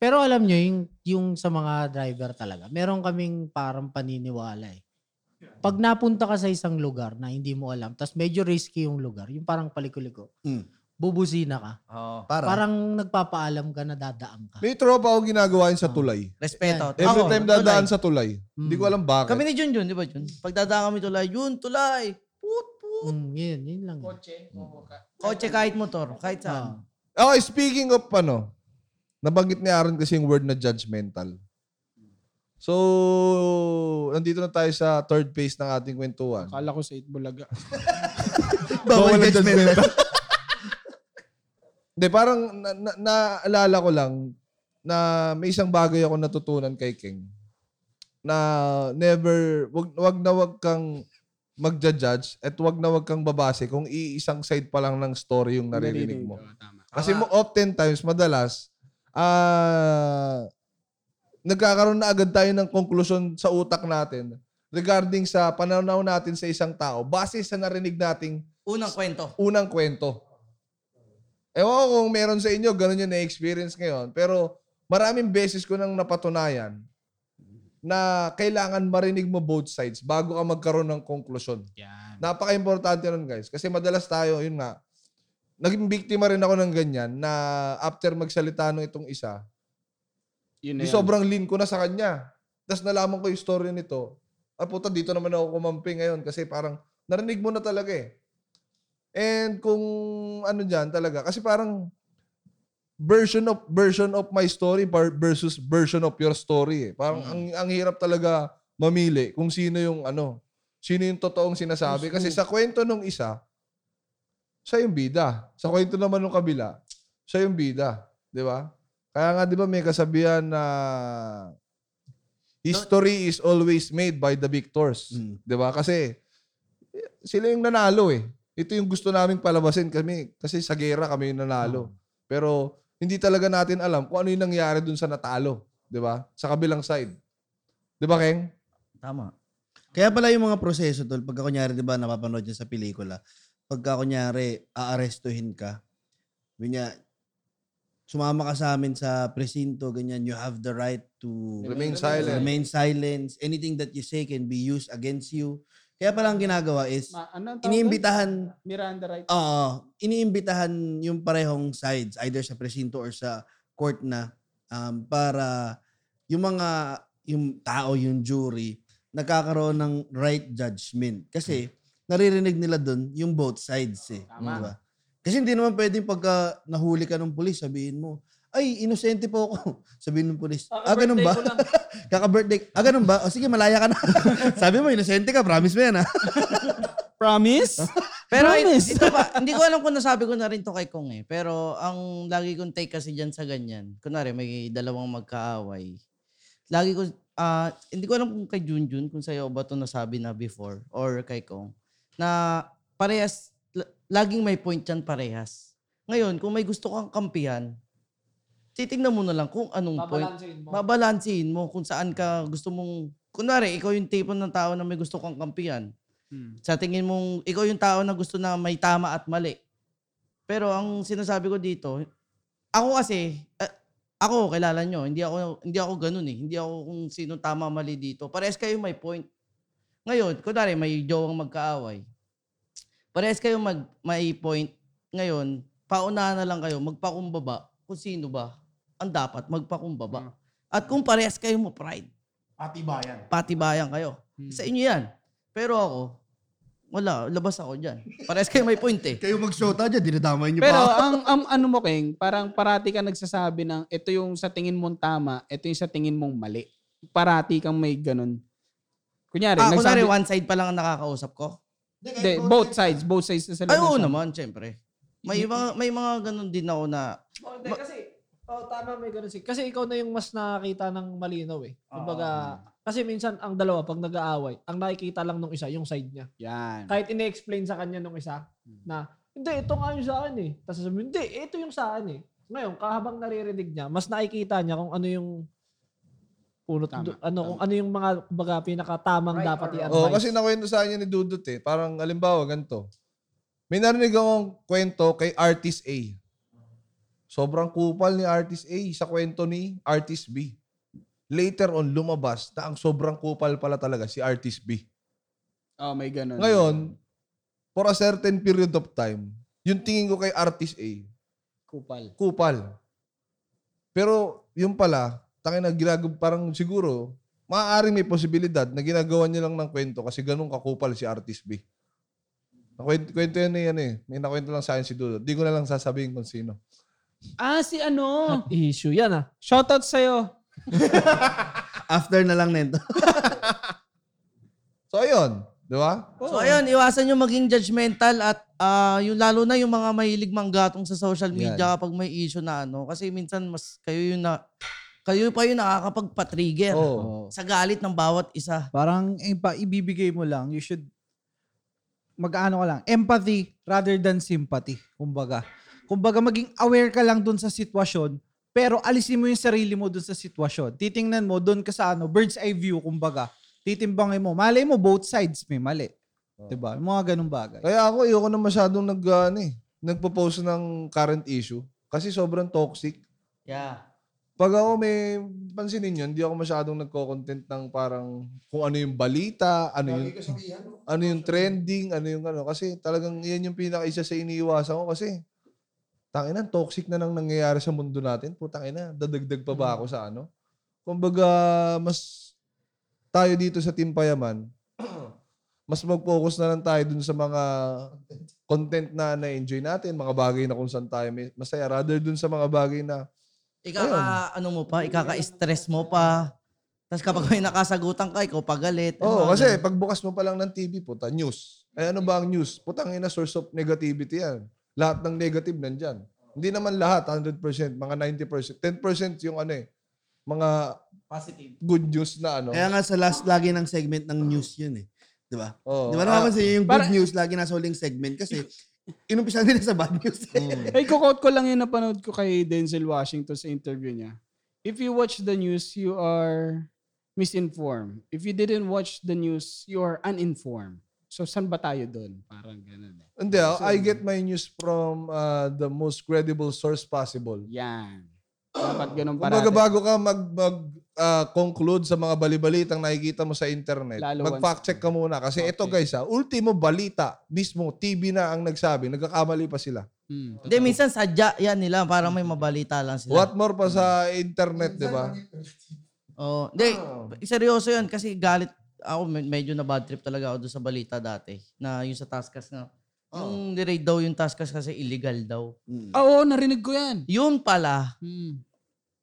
Pero alam nyo, yung, yung sa mga driver talaga, meron kaming parang paniniwala eh. Pag napunta ka sa isang lugar na hindi mo alam, tas medyo risky yung lugar, yung parang palikuliko, Mm. bubusina ka. Oo. Para. Parang nagpapaalam ka na dadaan ka. May tropa ako ginagawa yun sa tulay. Respeto. Every Ako, time dadaan tulay. sa tulay. Hindi ko alam bakit. Kami ni Jun Jun, di ba Jun? Pag dadaan kami tulay, Jun, tulay. Put, put. Mm, yun, yun lang. Kotse kahit motor, kahit saan. Ah. Okay, speaking of ano, nabanggit ni Aaron kasi yung word na judgmental. So, nandito na tayo sa third phase ng ating kwentuhan. Akala ko sa Itbulaga. Bawal ang judgmental. Hindi, parang na, na, naalala ko lang na may isang bagay ako natutunan kay King na never, wag, wag na wag kang magja-judge at wag na wag kang babase kung iisang side pa lang ng story yung naririnig mo. Tama. Kasi mo oftentimes, madalas, ah nagkakaroon na agad tayo ng konklusyon sa utak natin regarding sa pananaw natin sa isang tao base sa narinig nating Unang kwento. unang kwento. Ewan ko kung meron sa inyo, ganun yung na-experience ngayon. Pero maraming beses ko nang napatunayan na kailangan marinig mo both sides bago ka magkaroon ng konklusyon. Yan. Napaka-importante nun guys. Kasi madalas tayo, yun nga, naging biktima rin ako ng ganyan na after magsalita nung itong isa, Yun di sobrang lean ko na sa kanya. Tapos nalaman ko yung story nito. Ah puta, dito naman ako kumampi ngayon kasi parang narinig mo na talaga eh. And kung ano dyan talaga, kasi parang version of version of my story versus version of your story eh. Parang ang, ang hirap talaga mamili kung sino yung ano, sino yung totoong sinasabi. Kasi sa kwento nung isa, siya yung bida. Sa kwento naman nung kabila, siya yung bida. Di ba? Kaya nga, di ba, may kasabihan na history is always made by the victors. Mm. Di ba? Kasi eh, sila yung nanalo eh. Ito yung gusto naming palabasin kami. Kasi sa gera kami yung nanalo. Pero hindi talaga natin alam kung ano yung nangyari dun sa natalo. Di ba? Sa kabilang side. Di ba, Keng? Tama. Kaya pala yung mga proseso, tol, pagka kunyari, di ba, napapanood niya sa pelikula, pagka kunyari, aarestuhin ka, niya, sumama ka sa amin sa presinto, ganyan, you have the right to Remain silent. remain silent. Anything that you say can be used against you. Kaya palang ginagawa is, Ma, ano ang tawag doon? iniimbitahan Miranda right. Oo, iniimbitahan yung parehong sides, either sa presinto or sa court na um, para yung mga yung tao, yung jury, nagkakaroon ng right judgment. Kasi naririnig nila doon yung both sides eh. Tama. Diba? Kasi hindi naman pwedeng pagka nahuli ka ng pulis, sabihin mo, ay, inosente po ako. Sabihin ng pulis, ah, ganun ba? Kaka-birthday. Ah, ganun ba? O sige, malaya ka na. Sabi mo, inosente ka. Promise mo yan, ha? Promise? Pero Promise. ito pa, hindi ko alam kung nasabi ko na rin to kay Kong eh. Pero ang lagi kong take kasi dyan sa ganyan, kunwari may dalawang magkaaway. Lagi ko, ah, hindi ko alam kung kay Junjun, kung sa'yo ba to nasabi na before, or kay Kong, na parehas, laging may point yan parehas. Ngayon, kung may gusto kang kampihan, titingnan mo na lang kung anong point. Mo. Babalansin mo kung saan ka gusto mong, kunwari, ikaw yung tipo ng tao na may gusto kang kampihan. Hmm. Sa tingin mong, ikaw yung tao na gusto na may tama at mali. Pero ang sinasabi ko dito, ako kasi, eh, ako, kilala nyo, hindi ako, hindi ako ganun eh. Hindi ako kung sino tama mali dito. Parehas kayo may point. Ngayon, kunwari may jowang magkaaway. Parehas kayo mag, may point. Ngayon, paunahan na lang kayo, magpakumbaba kung sino ba ang dapat magpakumbaba. At kung parehas kayo mo pride, Patibayan. patibayan kayo. Sa inyo yan. Pero ako, wala, labas ako dyan. Parehas kayo may point eh. Kayo mag-shota dyan, dinadamay niyo Pero pa. ang, ang ano mo, Keng, parang parati ka nagsasabi ng ito yung sa tingin mong tama, ito yung sa tingin mong mali. Parati kang may ganun. Kunyari, Ah, kunwari nagsabi, one side pa lang ang nakakausap ko. Hindi, both sides, both sides na sila. Ay, oo naman, syempre. May mga, may mga ganun din ako na, Oh, hindi, kasi, oh, tama may ganun si. Kasi ikaw na yung mas nakakita ng malinaw eh. Kumbaga, kasi minsan ang dalawa pag nag-aaway, ang nakikita lang nung isa, yung side niya. Yan. Kahit ini-explain sa kanya nung isa na, hindi, ito nga yung sa akin eh. Tapos sasabihin, hindi, ito yung sa akin eh. Ngayon, kahabang naririnig niya, mas nakikita niya kung ano yung punot, Tama, do- ano, kung ano yung mga, kumbaga, pinakatamang dapat i-advise. Oh, kasi nakwento sa akin ni Dudut eh. Parang, alimbawa, ganito. May narinig akong kwento kay Artist A. Sobrang kupal ni Artist A sa kwento ni Artist B. Later on, lumabas na ang sobrang kupal pala talaga si Artist B. Oh, may ganun. Ngayon, for a certain period of time, yung tingin ko kay Artist A, kupal. kupal. Pero yung pala, tangin na ginagawa, parang siguro, maaaring may posibilidad na ginagawa niya lang ng kwento kasi ganun kakupal si Artist B. Nakwento, kwento yan eh, yan eh. May nakwento lang sa akin si Dudo. Di ko na lang sasabihin kung sino. Ah, si ano? Hot issue yan ah. Shoutout sa'yo. After na lang nito. So, ayun. Di ba? So ayun, iwasan nyo maging judgmental at ah, yung lalo na yung mga mahilig manggatong sa social media kapag may issue na ano. Kasi minsan mas kayo yung na, kayo pa yung nakakapagpa-trigger Oo. sa galit ng bawat isa. Parang ipa, ibibigay mo lang, you should mag-ano ka lang, empathy rather than sympathy. Kumbaga. Kumbaga maging aware ka lang dun sa sitwasyon, pero alisin mo yung sarili mo dun sa sitwasyon. Titingnan mo dun ka sa ano, bird's eye view, kumbaga. Titimbangin mo. Malay mo, both sides may mali. Diba? Mga ganung bagay. Kaya ako, ayoko na masyadong nag, ano eh, nagpo-post ng current issue. Kasi sobrang toxic. Yeah. Pag ako may pansinin yun, hindi ako masyadong nagko-content ng parang kung ano yung balita, ano yung, ano yung trending, ano yung ano. Kasi talagang yan yung pinaka-isa sa iniiwasan ko kasi tangina, toxic na nang nangyayari sa mundo natin. Putang ina, dadagdag pa ba ako sa ano? Kumbaga, mas tayo dito sa Team Payaman, mas mag-focus na lang tayo dun sa mga content na na-enjoy natin, mga bagay na kung saan tayo masaya, rather dun sa mga bagay na Ikaka, ano mo pa, ikaka-stress mo pa. Tapos kapag may nakasagutan ka, ikaw pagalit. Oo, Ano, kasi pagbukas mo pa lang ng TV, puta, news. Eh ano ba ang news? Putang ina, source of negativity yan. Lahat ng negative nandyan. Hindi naman lahat, 100%, mga 90%. 10% yung ano eh, mga Positive. good news na ano. Kaya nga sa last lagi ng segment ng news yun eh. Di ba? Oo. Di ba naman yung para- good news lagi nasa huling segment kasi inumpisa nila sa bad news. mm. Ay, kukot ko lang yung napanood ko kay Denzel Washington sa interview niya. If you watch the news, you are misinformed. If you didn't watch the news, you are uninformed. So, saan ba tayo doon? Parang ganun eh. Hindi, ah, I get my news from uh, the most credible source possible. Yan. Dapat ganun Kumbaga parati. bago ka mag, mag ah, conclude sa mga balibalitang nakikita mo sa internet, Lalo mag-fact check ka muna. Kasi ito guys, ha, ultimo balita, mismo TV na ang nagsabi, nagkakamali pa sila. Hmm, Hindi, minsan sadya yan nila para may mabalita lang sila. What more pa sa internet, di ba? Oh, hindi, seryoso 'yan kasi galit ako med- medyo na bad trip talaga ako doon sa balita dati na yung sa Taskas na yung ni-raid daw yung Taskas kasi illegal daw. Ah, Oo, narinig ko yan. Yun pala, Hmm.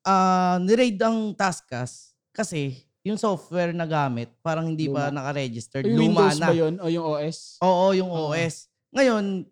Ah ni-raid ang Taskas kasi yung software na gamit parang hindi pa naka-registered. Yung Luma Windows na. ba yun? O yung OS? Oo, yung Oo. OS. Ngayon,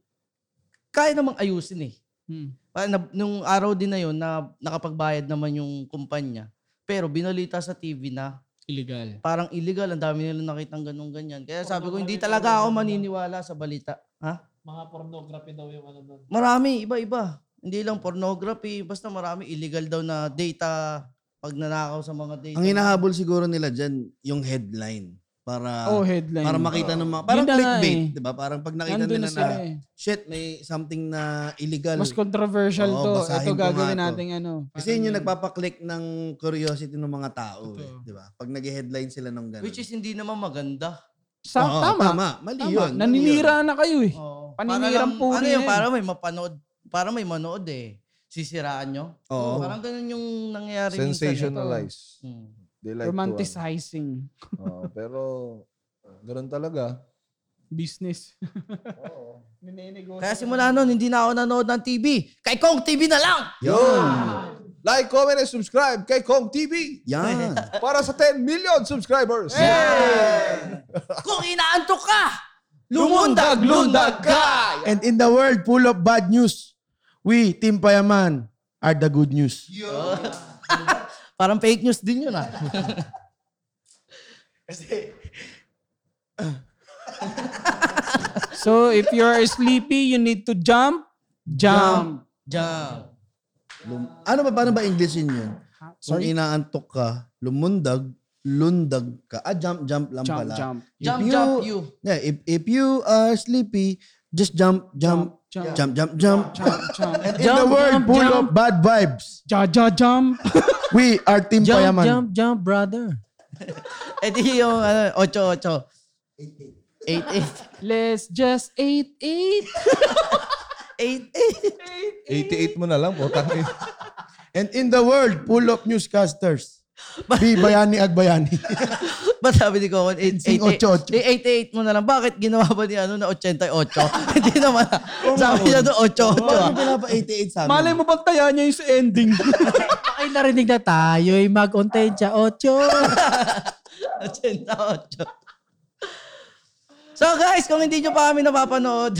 kaya namang ayusin eh. Hmm. Pa- na- nung araw din na yun na nakapagbayad naman yung kumpanya. Pero binalita sa TV na Illegal. parang illegal. Ang dami nila nakitang ganun ganyan. Kaya sabi ko, hindi talaga ako maniniwala sa balita. Ha? Mga pornography daw yung ano nun. Marami, iba-iba. Hindi lang pornography, basta marami illegal daw na data pag nanakaw sa mga data. Ang hinahabol siguro nila dyan, yung headline. Para oh, headline. para makita ng mga, parang Yun na nga clickbait, eh. di ba? Parang pag nakita Nandun nila na sila na, eh. shit, may something na illegal. Mas controversial Oo, to. basahin Ito ko nga gagawin to. natin ano. Kasi yun yung nagpapaklik ng curiosity ng mga tao, eh, di ba? Pag nag-headline sila ng gano'n. Which is hindi naman maganda. Sa, Oo, tama. tama. Mali Tama. yun. mali Naninira na kayo eh. Oo. Paninirang puri Ano yun, yan. para may mapanood. Para may manood eh. Sisiraan nyo. Oo. Parang ganun yung nangyayari minsan. eh. Sensationalize. Hmm. They like Romanticizing to. ano. Oo, pero ganun talaga. business. Oo. Kaya simula nun, hindi na ako nanood ng TV. Kay Kong TV na lang! Yun! Like, comment, and subscribe kay Kong TV Yan. para sa 10 million subscribers. Kung inaantok ka, lumundag, lundag ka! And in the world full of bad news, we, Team Payaman, are the good news. Parang fake news din yun ah. So, if you're sleepy, you need to jump. Jump. Jump. Lum- ano ba, paano ba Englishin yun? Kung inaantok ka, lumundag, lundag ka. Ah, jump, jump lang Jump, pala. jump. If Jump, you- jump, you. Yeah, if, if you are sleepy, just jump, jump, Jump, jump, jump, jump. Jump, jump. In the world full of bad vibes, Ja, ja, jump. we are Team Jump, Payaman. jump, jump, brother. Eh di yung ano, 8-8. 8-8. Let's just eat, eat. 8-8. 88 mo na lang, putang ina. And in the world full of newscasters, be Bayani Agbayani. Ba't sabi ni Coco, 8-8? Sing 88. Eh, 88 mo na lang. Bakit ginawa ba ni ano na 88? Hindi naman. Sabi niya doon 88. Bakit ah. mo pinapa-88 sa amin? Malay mo bang taya niya yung sa ending? Ay, narinig na tayo'y mag-ontensya 8. 88. So guys, kung hindi nyo pa kami napapanood,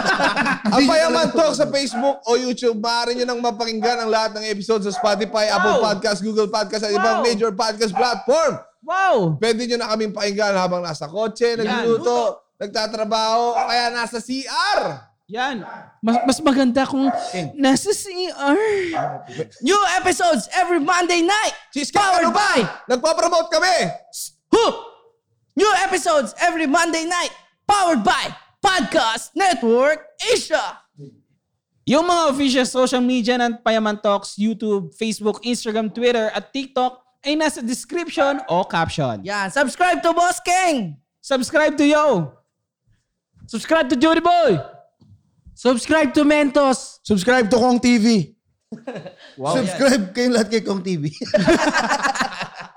Ang Payaman Talk sa Facebook o YouTube, maaari nyo nang mapakinggan ang lahat ng episodes sa Spotify, Apple Podcast, Google Podcast, at ibang major podcast platform. wow! Pwede nyo na kaming pakinggan habang nasa kotse, nagluluto, nagtatrabaho, o kaya nasa CR. Yan. Mas, mas maganda kung nasa CR. new episodes every Monday night. Cheesecake, Powered ano ba? by Nagpapromote kami. Who? New episodes every Monday night. Powered by Podcast Network Asia. Yung mga official social media ng Payaman Talks, YouTube, Facebook, Instagram, Twitter, at TikTok ay nasa description o caption. Yan. Subscribe to Boss King. Subscribe to Yo! Subscribe to Judy Boy! Subscribe to Mentos. Subscribe to Kong TV. Subscribe kayong lahat kay Kong TV.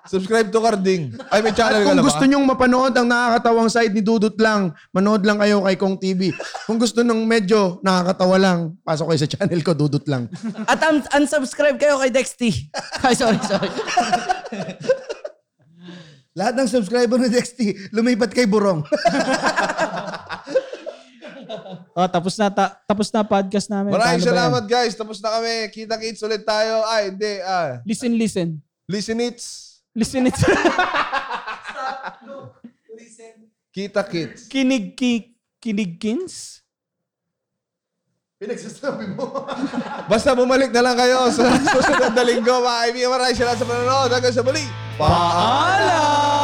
Subscribe to Carding. Ay, may channel At ka kung na ba? gusto nyong mapanood ang nakakatawang side ni Dudut lang, manood lang kayo kay Kong TV. Kung gusto nung medyo nakakatawa lang, pasok kayo sa channel ko, Dudut lang. At un- unsubscribe kayo kay Dexty. Ay, sorry, sorry. lahat ng subscriber ni Dexty, lumipat kay Burong. Oh, tapos na ta- tapos na podcast namin. Maraming Paano ba yan? salamat guys. Tapos na kami. Kita-kits ulit tayo. Ay, hindi. Ah, Listen, listen. listen it's. Listen it. Kita-kits. kinig ki kinigkins? Pinagsasabi mo. Basta bumalik na lang kayo sa susunod na linggo. Mga kaibigan, maraming salamat sa panonood. Hanggang sa muli. Paalam!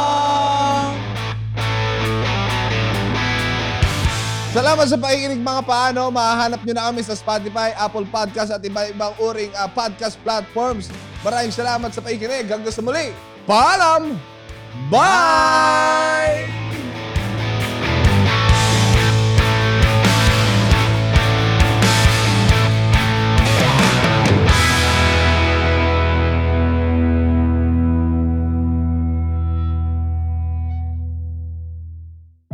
Salamat sa pakikinig mga paano. Mahahanap nyo na kami sa Spotify, Apple Podcast at iba-ibang uring ah, podcast platforms. Maraming salamat sa pakikinig. Hanggang sa muli. Paalam! Bye!